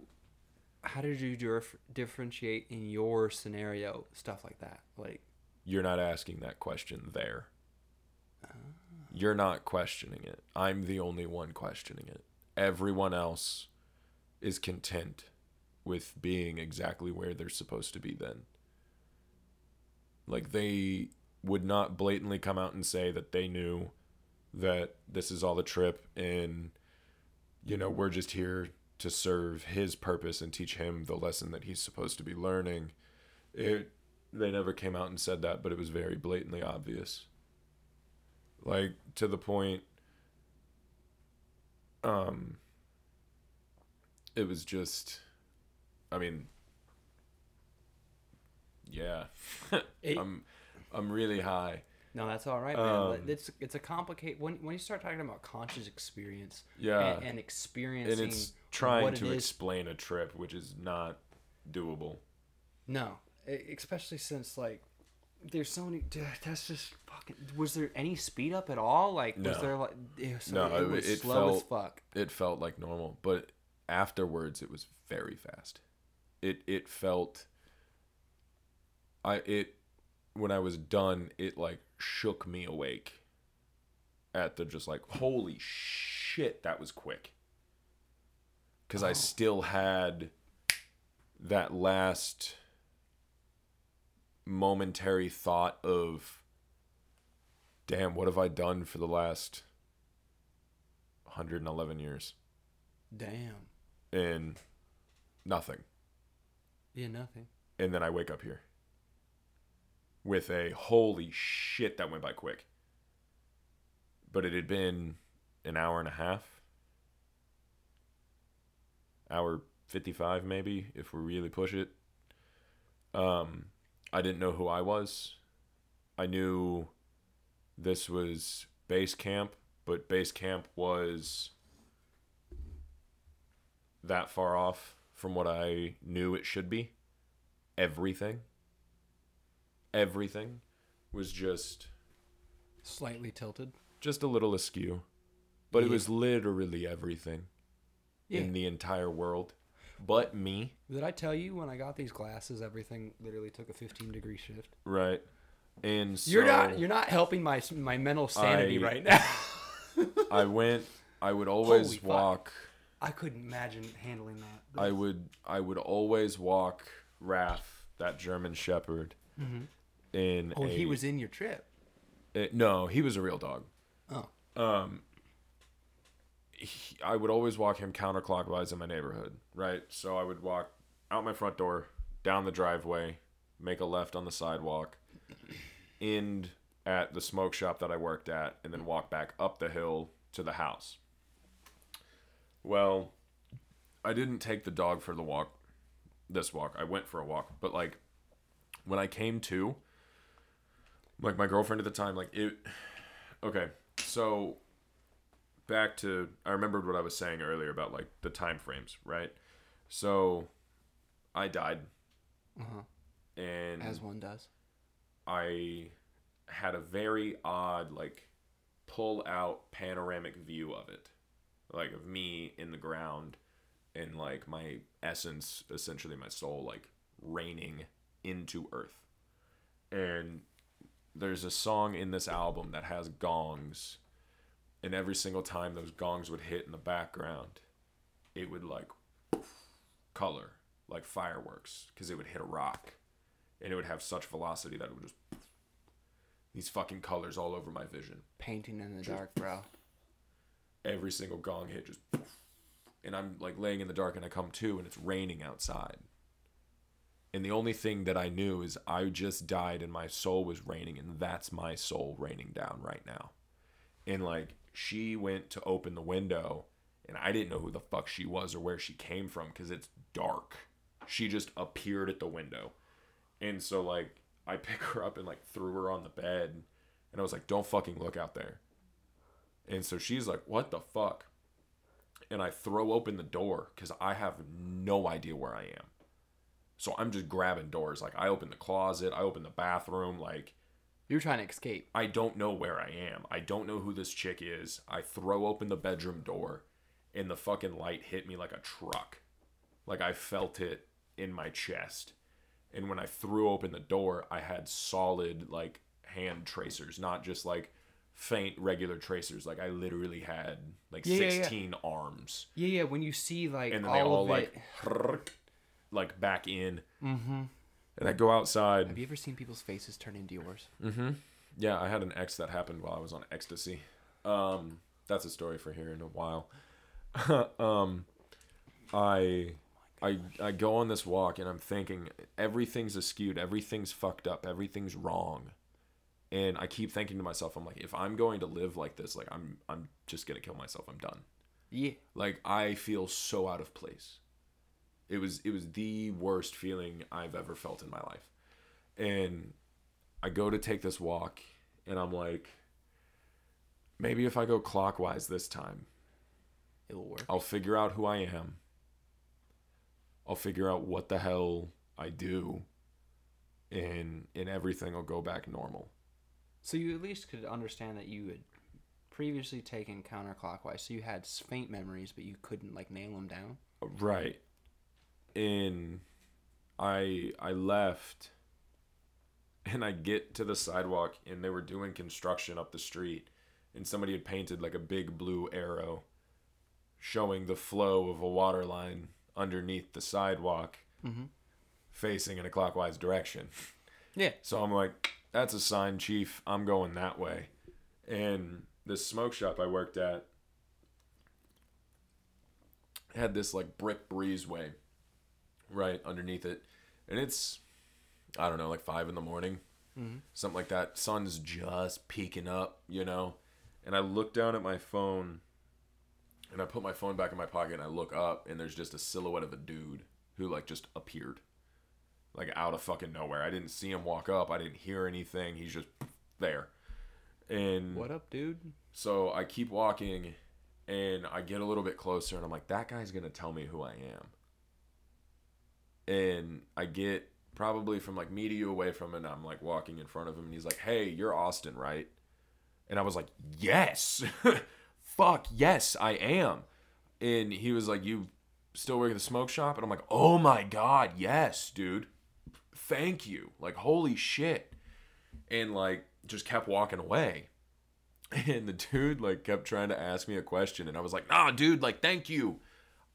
How did you dif- differentiate in your scenario stuff like that? Like, you're not asking that question there Ah. you're not questioning it I'm the only one questioning it everyone else is content with being exactly where they're supposed to be then. Like they would not blatantly come out and say that they knew that this is all the trip and you know we're just here to serve his purpose and teach him the lesson that he's supposed to be learning. It they never came out and said that but it was very blatantly obvious. Like to the point um it was just i mean yeah. <laughs> It- i'm i'm really high. No, that's all right, man. Um, it's it's a complicated when when you start talking about conscious experience yeah. and, and experiencing and it's trying to it is explain a trip which is not doable. No, especially since like there's so many. dude, That's just fucking. Was there any speed up at all? Like, was No. there like? Was, No, it was it slow as felt- fuck. it felt like normal but afterwards it was very fast it it felt i it when i was done it like shook me awake at the just like holy shit that was quick because i Oh. still had that last momentary thought of damn what have i done for the last 111 years Damn. and nothing. Yeah, nothing. And then I wake up here with a holy shit that went by quick. But it had been an hour and a half, hour 55 maybe, if we really push it. Um, I didn't know who I was. I knew this was base camp, but base camp was that far off from what I knew it should be. Everything. Everything was just Slightly tilted. just a little askew. But it was literally everything Yeah. in the entire world. But me, Did I tell you when I got these glasses, everything literally took a 15 degree shift? right? And so you're not. You're not helping my my mental sanity I- right now. I went I would always Holy fuck. walk I couldn't imagine handling that. I would I would always walk Raph, that German shepherd, Mhm. in Oh, a, he was in your trip. eh, no, he was a real dog. Oh. um he, I would always walk him counterclockwise in my neighborhood, right? So I would walk out my front door, down the driveway, make a left on the sidewalk, end at the smoke shop that I worked at, and then walk back up the hill to the house. Well, I didn't take the dog for the walk, this walk. I went for a walk, but like when I came to, like my girlfriend at the time, like it. Okay, so back to I remembered what I was saying earlier about like the time frames, right? So I died, Uh-huh. and As one does. I had a very odd like pull out panoramic view of it. like of me in the ground and like my essence essentially my soul like raining into earth and there's a song in this album that has gongs and every single time those gongs would hit in the background it would like color like fireworks because it would hit a rock and it would have such velocity that it would just these fucking colors all over my vision. Painting in the dark, bro. every single gong hit just and i'm like laying in the dark and i come to and it's raining outside. And the only thing that i knew is i just died and my soul was raining and that's my soul raining down right now. And like she went to open the window and i didn't know who the fuck she was or where she came from because it's dark she just appeared at the window and so like i <laughs> pick her up and like threw her on the bed and i was like don't fucking look out there and so she's like, What the fuck? And I throw open the door because I have no idea where I am. So I'm just grabbing doors. Like, I open the closet, I open the bathroom. Like, You were trying to escape. I don't know where I am. I don't know who this chick is. I throw open the bedroom door, and the fucking light hit me like a truck. Like, I felt it in my chest. And when I threw open the door, I had solid, like, hand tracers, not just like faint regular tracers. Like, I literally had like Yeah, yeah, yeah. 16 arms. Yeah, yeah. When you see like And then all, they all of like, it. <laughs> like back in. Mm-hmm. And I go outside. Have you ever seen people's faces turn into yours? Mm-hmm. Yeah, I had an ex that happened while I was on ecstasy. Um, that's a story for here in a while. <laughs> um, I, I, I go on this walk and I'm thinking everything's askewed, everything's fucked up, everything's wrong, and I keep thinking to myself, I'm like, if I'm going to live like this, like I'm, I'm just gonna kill myself. I'm done. Yeah. Like I feel so out of place. It was it was the worst feeling I've ever felt in my life. And I go to take this walk and I'm like maybe if I go clockwise this time, It'll work. I'll figure out who I am. I'll figure out what the hell I do and and everything will go back normal. So you at least could understand that you had previously taken counterclockwise, so you had faint memories, but you couldn't like nail them down. Right. And I I left and I get to the sidewalk and they were doing construction up the street and somebody had painted like a big blue arrow showing the flow of a water line underneath the sidewalk Mhm. facing in a clockwise direction. Yeah. <laughs> So I'm like, that's a sign, chief. I'm going that way. And this smoke shop I worked at had this like brick breezeway right underneath it. And it's, I don't know, like five in the morning, Mhm. something like that. Sun's just peeking up, you know? And I look down at my phone and I put my phone back in my pocket and I look up and there's just a silhouette of a dude who like just appeared like out of fucking nowhere. I didn't see him walk up. I didn't hear anything. He's just there. And What up, dude? so I keep walking and I get a little bit closer and I'm like, that guy's going to tell me who I am. And I get probably from like media away from him and I'm like walking in front of him and he's like, hey, you're Austin, right? And I was like, yes. <laughs> Fuck, yes, I am. And he was like, you still work at the smoke shop? And I'm like, oh my God, yes, dude. Thank you. Like, holy shit. And like, just kept walking away. <laughs> And the dude like kept trying to ask me a question, and I was like, "Nah, dude, like, thank you.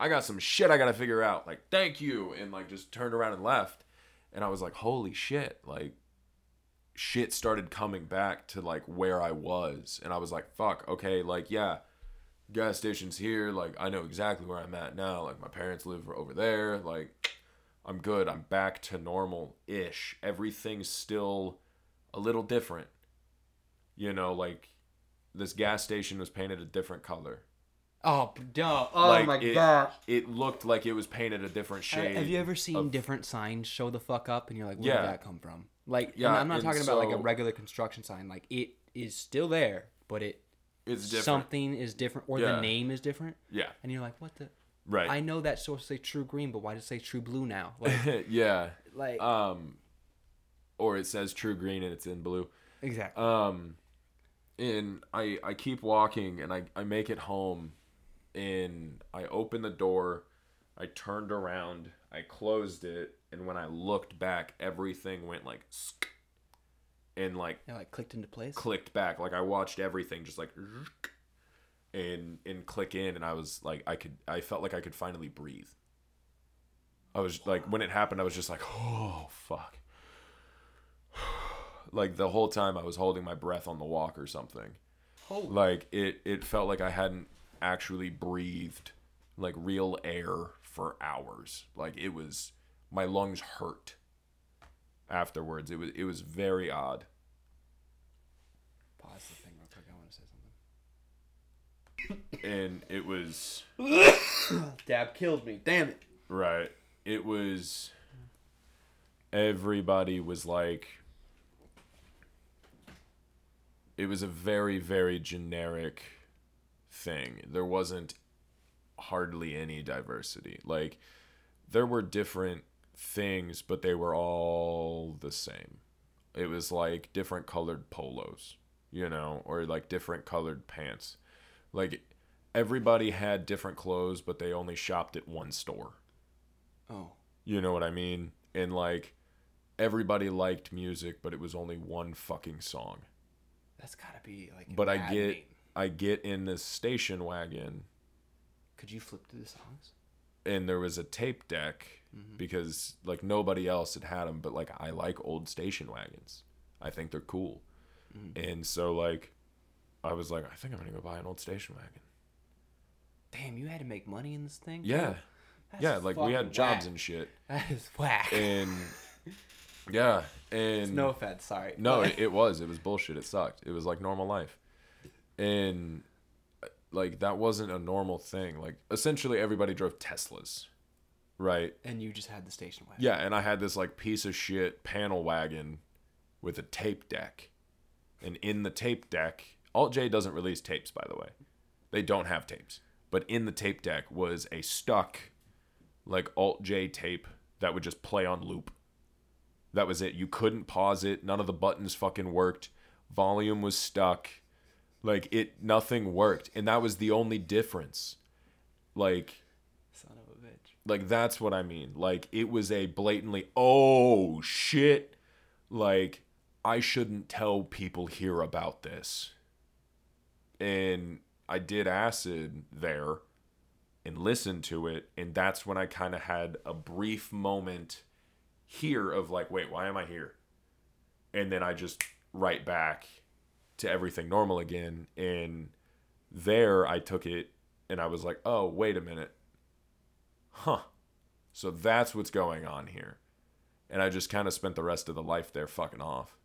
I got some shit I gotta figure out. Like, thank you." And like, just turned around and left. And I was like, "Holy shit!" Like, shit started coming back to like where I was, and I was like, "Fuck, okay, like, yeah, gas station's here. Like, I know exactly where I'm at now. Like, my parents live over there. Like, I'm good. I'm back to normal ish. Everything's still a little different." You know, like this gas station was painted a different color. Oh, duh. Oh Like, my it- god. It looked like it was painted a different shade. Have you ever seen of- different signs show the fuck up, and you're like, where Yeah. did that come from? Like, Yeah, yeah, I'm not and talking about like a regular construction sign. Like, it is still there, but it It's different. something is different, or Yeah. the name is different, Yeah. and you're like, what the? Right. I know that's supposed to say True Green, but why does it say True Blue now? Like, <laughs> yeah. like Um, or it says True Green and it's in blue. exactly. Um, and I I keep walking and I I make it home, and I opened the door. I turned around. I closed it, and when I looked back, everything went like, sk- and like Yeah, like clicked into place. clicked back. Like I watched everything just like, and and click in, and I was like, I could, I felt like I could finally breathe. I was like, when it happened, I was just like, oh fuck. <sighs> Like the whole time, I was holding my breath on the walk or something. Holy. Like it, it felt like I hadn't actually breathed like real air for hours. Like it was, my lungs hurt. Afterwards, it was it was very odd. Pause the thing real quick. I want to say something. and it was <coughs> Dab killed me. Damn it. right it was everybody was like it was a very very generic thing there wasn't hardly any diversity like there were different things but they were all the same it was like different colored polos you know or like different colored pants like everybody had different clothes but they only shopped at one store Oh. you know what I mean? And like everybody liked music, but it was only one fucking song. That's gotta be like. But I get. I get in this station wagon Could you flip through the songs? and there was a tape deck mm-hmm. because like nobody else had had them, but like I like old station wagons. I think they're cool. Mm-hmm. And so like I was like I think I'm going to go buy an old station wagon. Damn, you had to make money in this thing. Yeah. That's yeah, like we had jobs whack. and shit. That is whack. And <laughs> yeah, and no offense, sorry. No, <laughs> it, it was. It was bullshit. It sucked. It was like normal life. And like that wasn't a normal thing. Like essentially everybody drove Teslas. Right? and you just had the station wagon. Yeah, and I had this like piece of shit panel wagon with a tape deck. And in the tape deck, Alt J doesn't release tapes by the way. They don't have tapes. But in the tape deck was a stuck like Alt J tape that would just play on loop. That was it. You couldn't pause it. None of the buttons fucking worked. Volume was stuck. Like it nothing worked. And that was the only difference. Like Son of a bitch. like that's what I mean. Like it was a blatantly oh shit. Like I shouldn't tell people here about this. And I did acid there and listened to it and that's when I kind of had a brief moment here of like wait, why am I here? And then I just right back to everything normal again and there I took it and I was like, "Oh, wait a minute." huh. So that's what's going on here. And I just kind of spent the rest of the life there fucking off.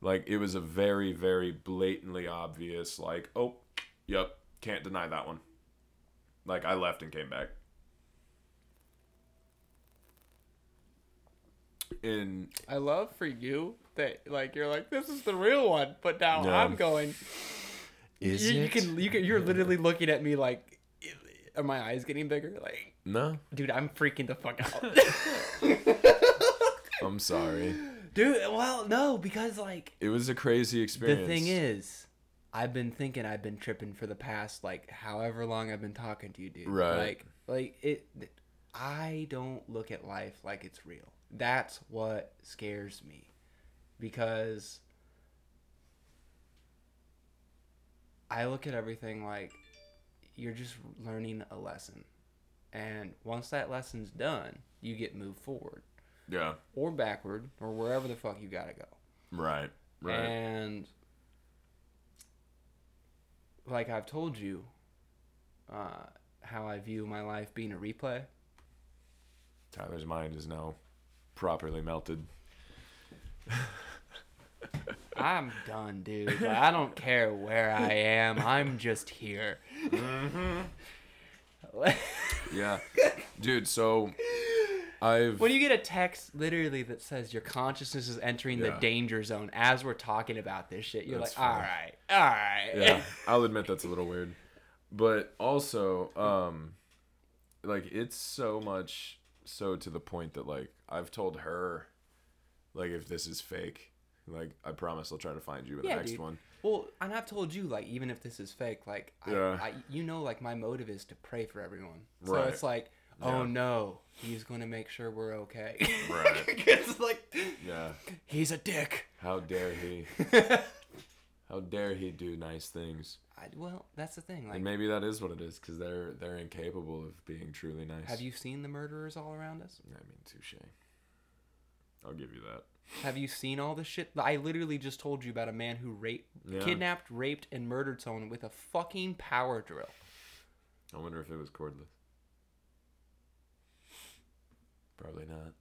Like it was a very, very blatantly obvious, like, oh, yep, can't deny that one. Like I left and came back. And I love for you that like you're like this is the real one, but now Yeah. I'm going. is you, you can you can you're literally looking at me like, are my eyes getting bigger? Like, No, dude, I'm freaking the fuck out. <laughs> I'm sorry. dude, well, no, because like It was a crazy experience. the thing is, I've been thinking I've been tripping for the past like however long I've been talking to you, dude. Right. Like, like it. I don't look at life like it's real. That's what scares me, because I look at everything like you're just learning a lesson, and once that lesson's done, you get moved forward yeah, or backward or wherever the fuck you gotta go. right, right. And like I've told you, uh, how I view my life being a replay. Tyler's mind is now properly melted. <laughs> I'm done, dude. Like, I don't care where I am. I'm just here. Yeah, <laughs> dude. So I've when you get a text literally that says your consciousness is entering the danger zone as we're talking about this shit, you're That's like, all right, all right. yeah, <laughs> I'll admit that's a little weird, but also um, like it's so much so to the point that like I've told her, like if this is fake, like I promise I'll try to find you in the next dude. one. Well, and I've told you, like, even if this is fake, like, Yeah. I, I, you know, like, my motive is to pray for everyone. So Right. it's like, oh Yeah. no, he's gonna make sure we're okay. Right. <laughs> it's like, Yeah. he's a dick. How dare he? <laughs> How dare he do nice things? I, well, that's the thing. Like, And maybe that is what it is, because they're they're incapable of being truly nice. have you seen the murderers all around us? I mean, touche. I'll give you that. Have you seen all this shit? I literally just told you about a man who raped, Yeah. kidnapped, raped, and murdered someone with a fucking power drill. I wonder if it was cordless. Probably not.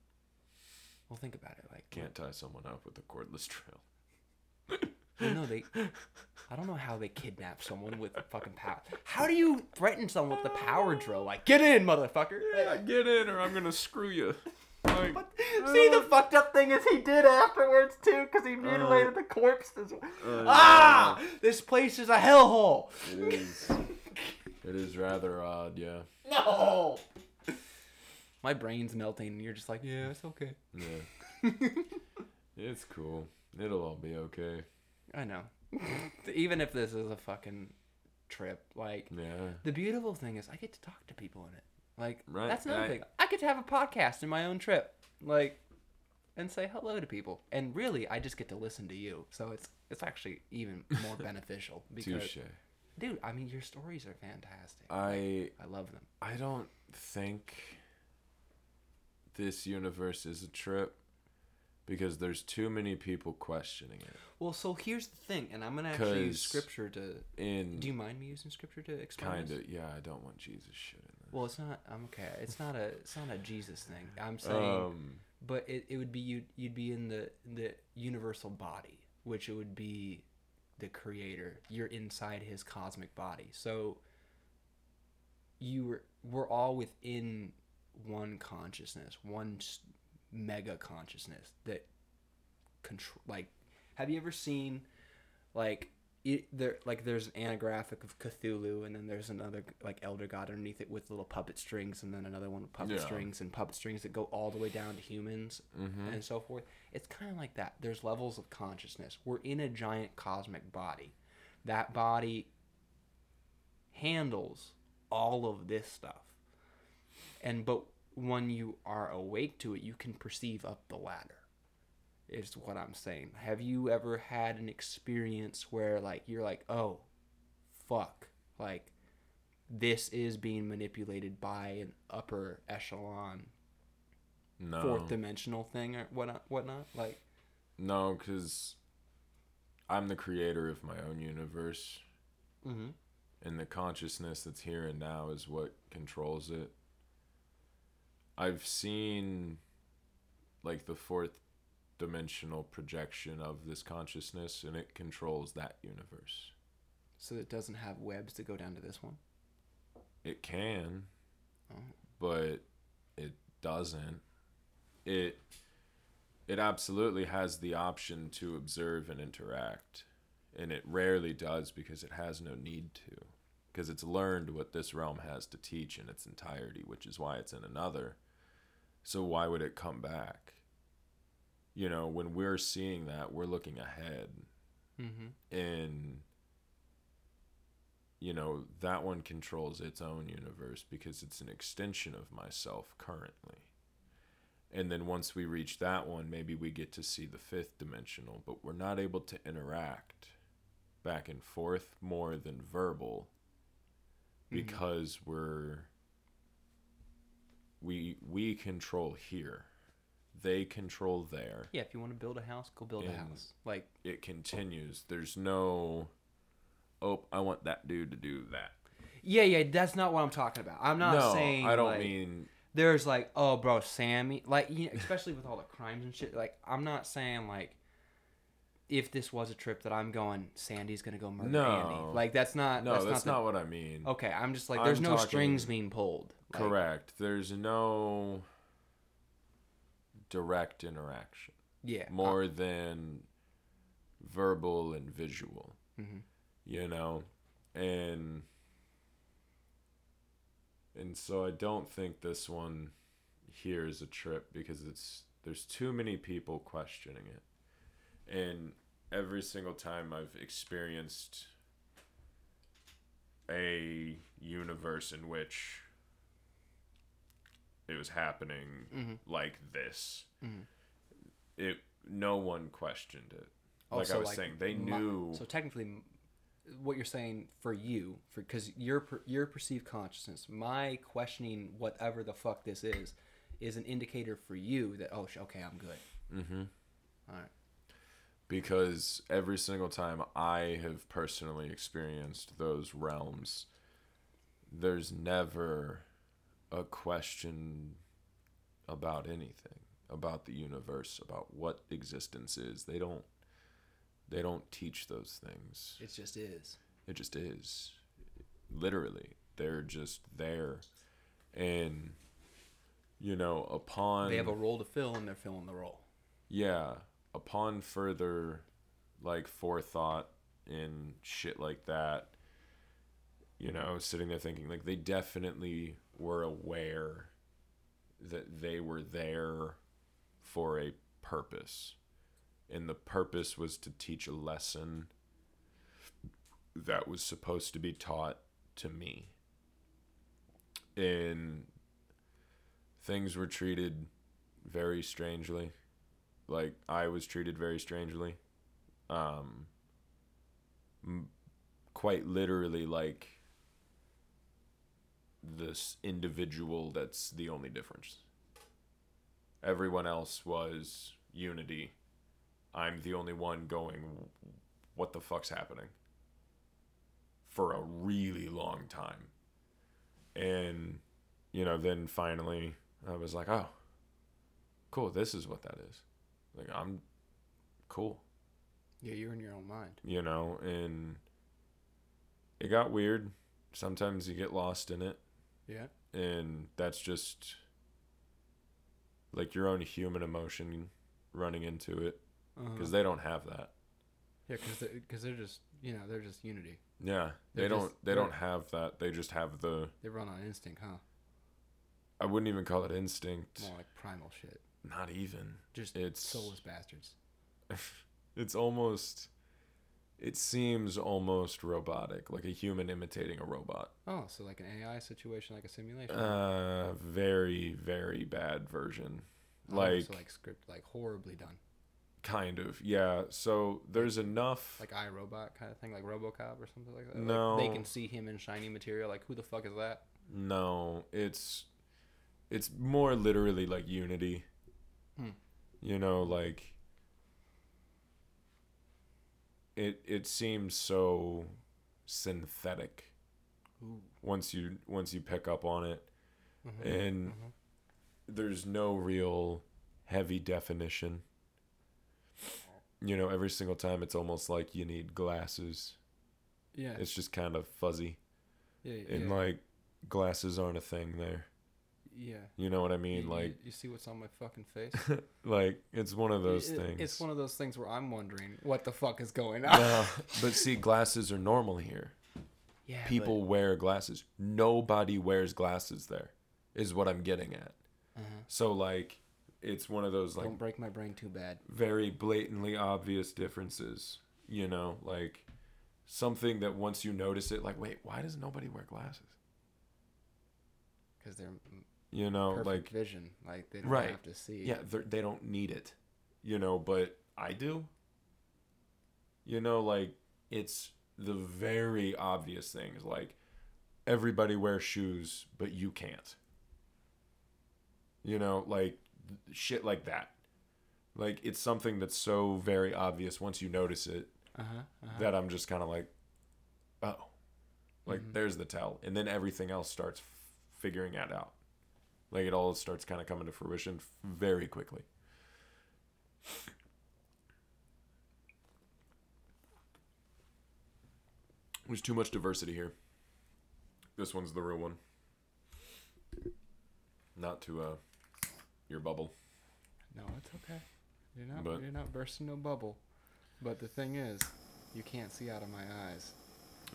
Well, think about it. Like, Can't tie someone up with a cordless drill. well, no, they. I don't know how they kidnap someone with a fucking power. How do you threaten someone with a power drill? Like, get in, motherfucker. Yeah, get in or I'm gonna screw you. Like, See, the fucked up thing is he did afterwards too, because he mutilated the corpse. As well. uh, ah, this place is a hellhole. It is. <laughs> It is rather odd, yeah. No. My brain's melting, and you're just like, yeah, it's okay. Yeah. <laughs> it's cool. It'll all be okay. I know. Even if this is a fucking trip, like Yeah. the beautiful thing is I get to talk to people in it. Like Right, that's another I- thing. I get to have a podcast in my own trip, like, and say hello to people. And really, I just get to listen to you. So it's it's actually even <laughs> more beneficial because, Touche. dude, I mean, your stories are fantastic. I I love them. I don't think this universe is a trip because there's too many people questioning it. Well, so here's the thing, and I'm gonna actually use scripture to. In Do you mind me using scripture to explain? kind of yeah, I don't want Jesus shit in. Well, it's not. I'm okay. It's not a. It's not a Jesus thing. I'm saying, Um, but it, it would be you. You'd be in the the universal body, which it would be the creator. You're inside his cosmic body. So you were. We're all within one consciousness, one mega consciousness that control. Like, have you ever seen, like? It, there like there's an anagraphic of Cthulhu and then there's another like elder god underneath it with little puppet strings and then another one with puppet Yeah. strings and puppet strings that go all the way down to humans mhm. and so forth. It's kind of like that. There's levels of consciousness. We're in a giant cosmic body. That body handles all of this stuff. And but when you are awake to it, you can perceive up the ladder. Is what I'm saying. Have you ever had an experience where like you're like, "Oh, fuck." Like this is being manipulated by an upper echelon no, fourth dimensional thing or whatnot, whatnot. Like, no, because I'm the creator of my own universe, mm-hmm. and the consciousness that's here and now is what controls it. I've seen like the fourth dimensional projection of this consciousness, and it controls that universe. so it doesn't have webs to go down to this one. It can, Oh. but it doesn't. It it absolutely has the option to observe and interact, and it rarely does because it has no need to. Because it's learned what this realm has to teach in its entirety, which is why it's in another. So why would it come back? You know, when we're seeing that, we're looking ahead Mm-hmm. and you know that one controls its own universe because it's an extension of myself currently and then once we reach that one maybe we get to see the fifth dimensional but we're not able to interact back and forth more than verbal Mhm. because we're we we control here they control there Yeah, if you want to build a house, go build a house. Like, it continues. There's no, oh, I want that dude to do that. yeah, yeah, that's not what I'm talking about. I'm not no, saying I don't like, mean. there's like, oh, bro, Sammy, like, you know, especially with all the crimes and shit. Like, I'm not saying like. If this was a trip that I'm going, Sandy's gonna go murder No. Andy. Like that's not. No, that's, that's, not, not, what I mean. Okay, I'm just like, I'm there's no talking- strings being pulled. Like, Correct. There's no direct interaction Yeah. more than verbal and visual. Mhm. You know, and and so I don't think this one here is a trip because it's there's too many people questioning it. And every single time I've experienced a universe in which it was happening Mm-hmm. like this, it no one questioned it. Oh, like I so, was saying, they my- knew. so technically, what you're saying for you, for because your your perceived consciousness, my questioning whatever the fuck this is, is an indicator for you that oh okay I'm good. mm-hmm. All right. because every single time I have personally experienced those realms, there's never a question about anything, about the universe, about what existence is. They don't they don't teach those things. It just is. It just is. Literally. They're just there. And you know, upon They have a role to fill, and they're filling the role. yeah, upon further like forethought and shit like that, you know, sitting there thinking like they definitely were aware that they were there for a purpose. And the purpose was to teach a lesson that was supposed to be taught to me. And things were treated very strangely like I was treated very strangely. Um, quite literally, like this individual that's the only difference. Everyone else was unity. I'm the only one going, what the fuck's happening? For a really long time. And, you know, then finally I was like, oh, cool, this is what that is. Like I'm cool, Yeah, you're in your own mind. you know, and it got weird. Sometimes you get lost in it, Yeah. and that's just like your own human emotion running into it Uh-huh. because they don't have that. yeah, because they're, cause they're just you know they're just unity. Yeah, they They're don't. just- they don't have that. They just have the. They run on instinct, huh? I wouldn't even call it instinct. More like primal shit. Not even. Just It's soulless bastards. <laughs> it's almost. It seems almost robotic, like a human imitating a robot. Oh, so like an AI situation, like a simulation. Uh, very, very bad version. Oh, Like, so like script, like horribly done, kind of, yeah. So there's enough. like iRobot kind of thing, like RoboCop or something like that. Like, No. they can see him in shiny material. Like who the fuck is that? No, it's it's more literally like Unity. Hmm. You know, like it it seems so synthetic Ooh. once you once you pick up on it Mhm. and Mhm. there's no real heavy definition. You know, every single time it's almost like you need glasses. Yeah. It's just kind of fuzzy. yeah. And yeah. like glasses aren't a thing there. Yeah. You know what I mean? you, Like you see what's on my fucking face. <laughs> like it's one of those It- things. It's one of those things where I'm wondering what the fuck is going on. No, but <laughs> see, glasses are normal here. yeah. but- People wear glasses. Nobody wears glasses there, is what I'm getting at. Uh-huh. So like, it's one of those like Don't break my brain too bad. very blatantly obvious differences. You know, like something that once you notice it, like, wait, why does nobody wear glasses? Because they're You know, perfect like vision. Like they don't Right. have to see. yeah, they don't need it. You know, but I do. You know, like it's the very obvious things like everybody wears shoes but you can't. You know, like shit like that. Like it's something that's so very obvious once you notice it Uh huh. Uh-huh. that I'm just kind of like oh. Like Mhm. there's the tell and then everything else starts f- figuring that out. Like it all starts kind of coming to fruition very quickly. There's too much diversity here. This one's the real one. Not to uh your bubble. No, it's okay. You're not. But- you're not bursting no bubble. But the thing is, you can't see out of my eyes.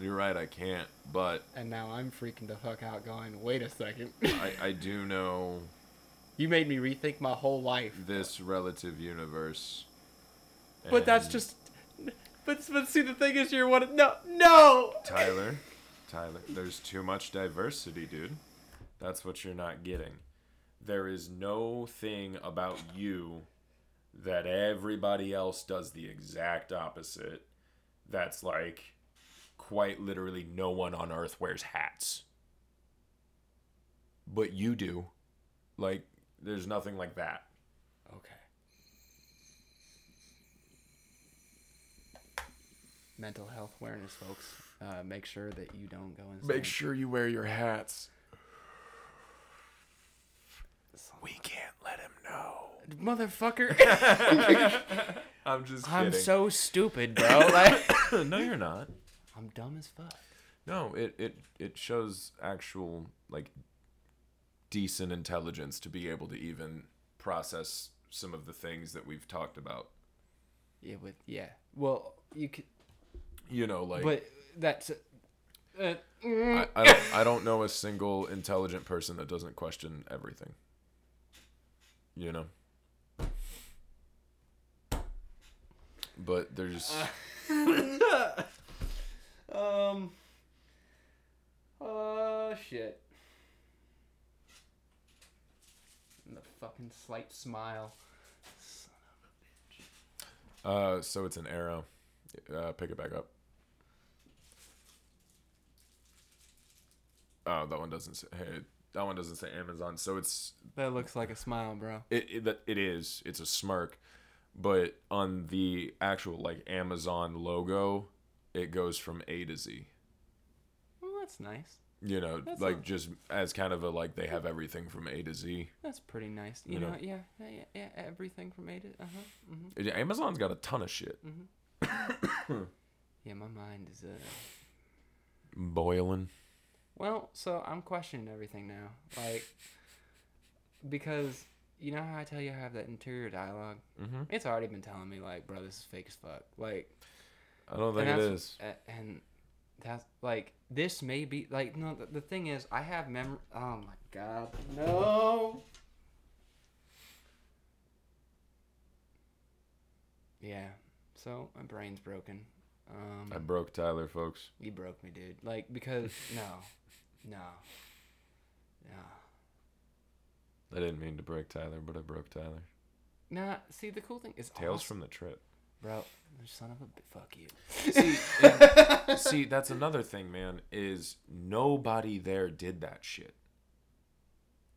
You're right, I can't, but And now I'm freaking the fuck out, going, wait a second. <laughs> I, I do know you made me rethink my whole life. this relative universe. But that's just But but see, the thing is, you're one. No, no. Tyler, Tyler, there's too much diversity, dude. That's what you're not getting. There is no thing about you that everybody else does the exact opposite. That's like quite literally no one on earth wears hats. But you do. Like, there's nothing like that. Okay. Mental health awareness, folks. Uh, make sure that you don't go insane. Make sure you wear your hats. We can't let him know. motherfucker. <laughs> <laughs> I'm just kidding. I'm so stupid, bro. Like, <coughs> no, you're not. I'm dumb as fuck. No, it, it it shows actual like decent intelligence to be able to even process some of the things that we've talked about. Yeah, with yeah. Well, you could, You know, like but that's. Uh, I, I don't I don't know a single intelligent person that doesn't question everything. You know. But there's <laughs> <laughs> um. Oh shit. And the fucking slight smile. Son of a bitch. uh so it's an arrow. Uh pick it back up. Oh, that one doesn't say hey, that one doesn't say Amazon. So it's That looks like a smile, bro. It it, that- it is. It's a smirk, but on the actual like Amazon logo, it goes from A to Z. Well, that's nice. You know, That's like just as kind of a like they have everything from A to Z. That's pretty nice. You, You know, know. yeah, yeah, yeah, everything from A to uh huh. hmm It- Amazon's got a ton of shit. <coughs> Yeah, my mind is uh. Boiling. Well, so I'm questioning everything now, like because you know how I tell you I have that interior dialogue. Mm-hmm. It's already been telling me like, bro, this is fake as fuck. Like, I don't think it that's- and that's like this may be like no. The, the thing is, I have mem. Oh my god, no. Yeah. So my brain's broken. Um, I broke Tyler, folks. you broke me, dude. Like because <laughs> no, no, no. I didn't mean to break Tyler, but I broke Tyler. Nah. See, the cool thing is Tales from the trip. Bro. Son of a fuck you. See, and- <laughs> see, that's another thing, man. Is nobody there did that shit.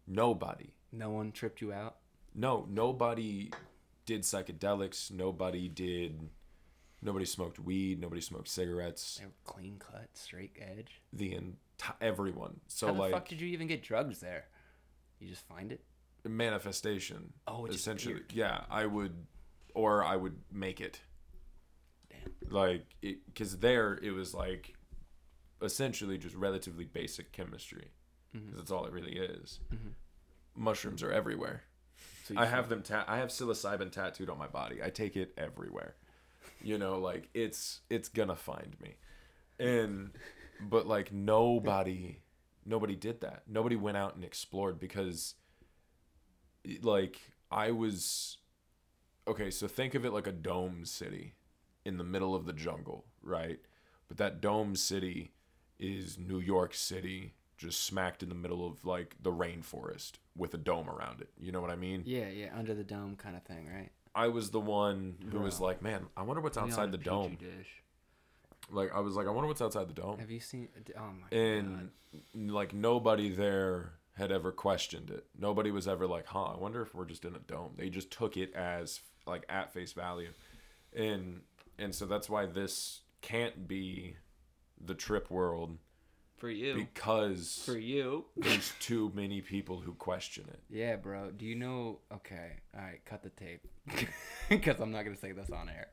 Nobody. No one tripped you out. No, nobody did psychedelics. Nobody did. Nobody smoked weed. Nobody smoked cigarettes. They were clean cut, straight edge. The enti- everyone. So like. How the like fuck did you even get drugs there? You just find it? manifestation. Oh, it essentially, appeared. yeah. I would, or I would make it. Damn. Like, because there it was like, essentially just relatively basic chemistry. Mm-hmm. That's all it really is. Mushrooms are everywhere. So I have them. Ta- I have psilocybin tattooed on my body. I take it everywhere. You know, like it's it's gonna find me, and but like nobody, nobody did that. Nobody went out and explored because, like I was, okay. So think of it like a dome city, in the middle of the jungle, right? But that dome city is New York City, just smacked in the middle of like the rainforest with a dome around it. You know what I mean? Yeah, yeah, under the dome kind of thing, right? I was the one who was like, man, I wonder what's outside the dome. Dish. Like, I was like, I wonder what's outside the dome. Have you seen? Oh my And like nobody there had ever questioned it. Nobody was ever like, huh, I wonder if we're just in a dome. They just took it as like at face value. And and so that's why this can't be the trip world. For you. because For you. there's too many people who question it. Yeah, bro. Do you know? Okay, all right. Cut the tape, <laughs> because I'm not gonna say this on air.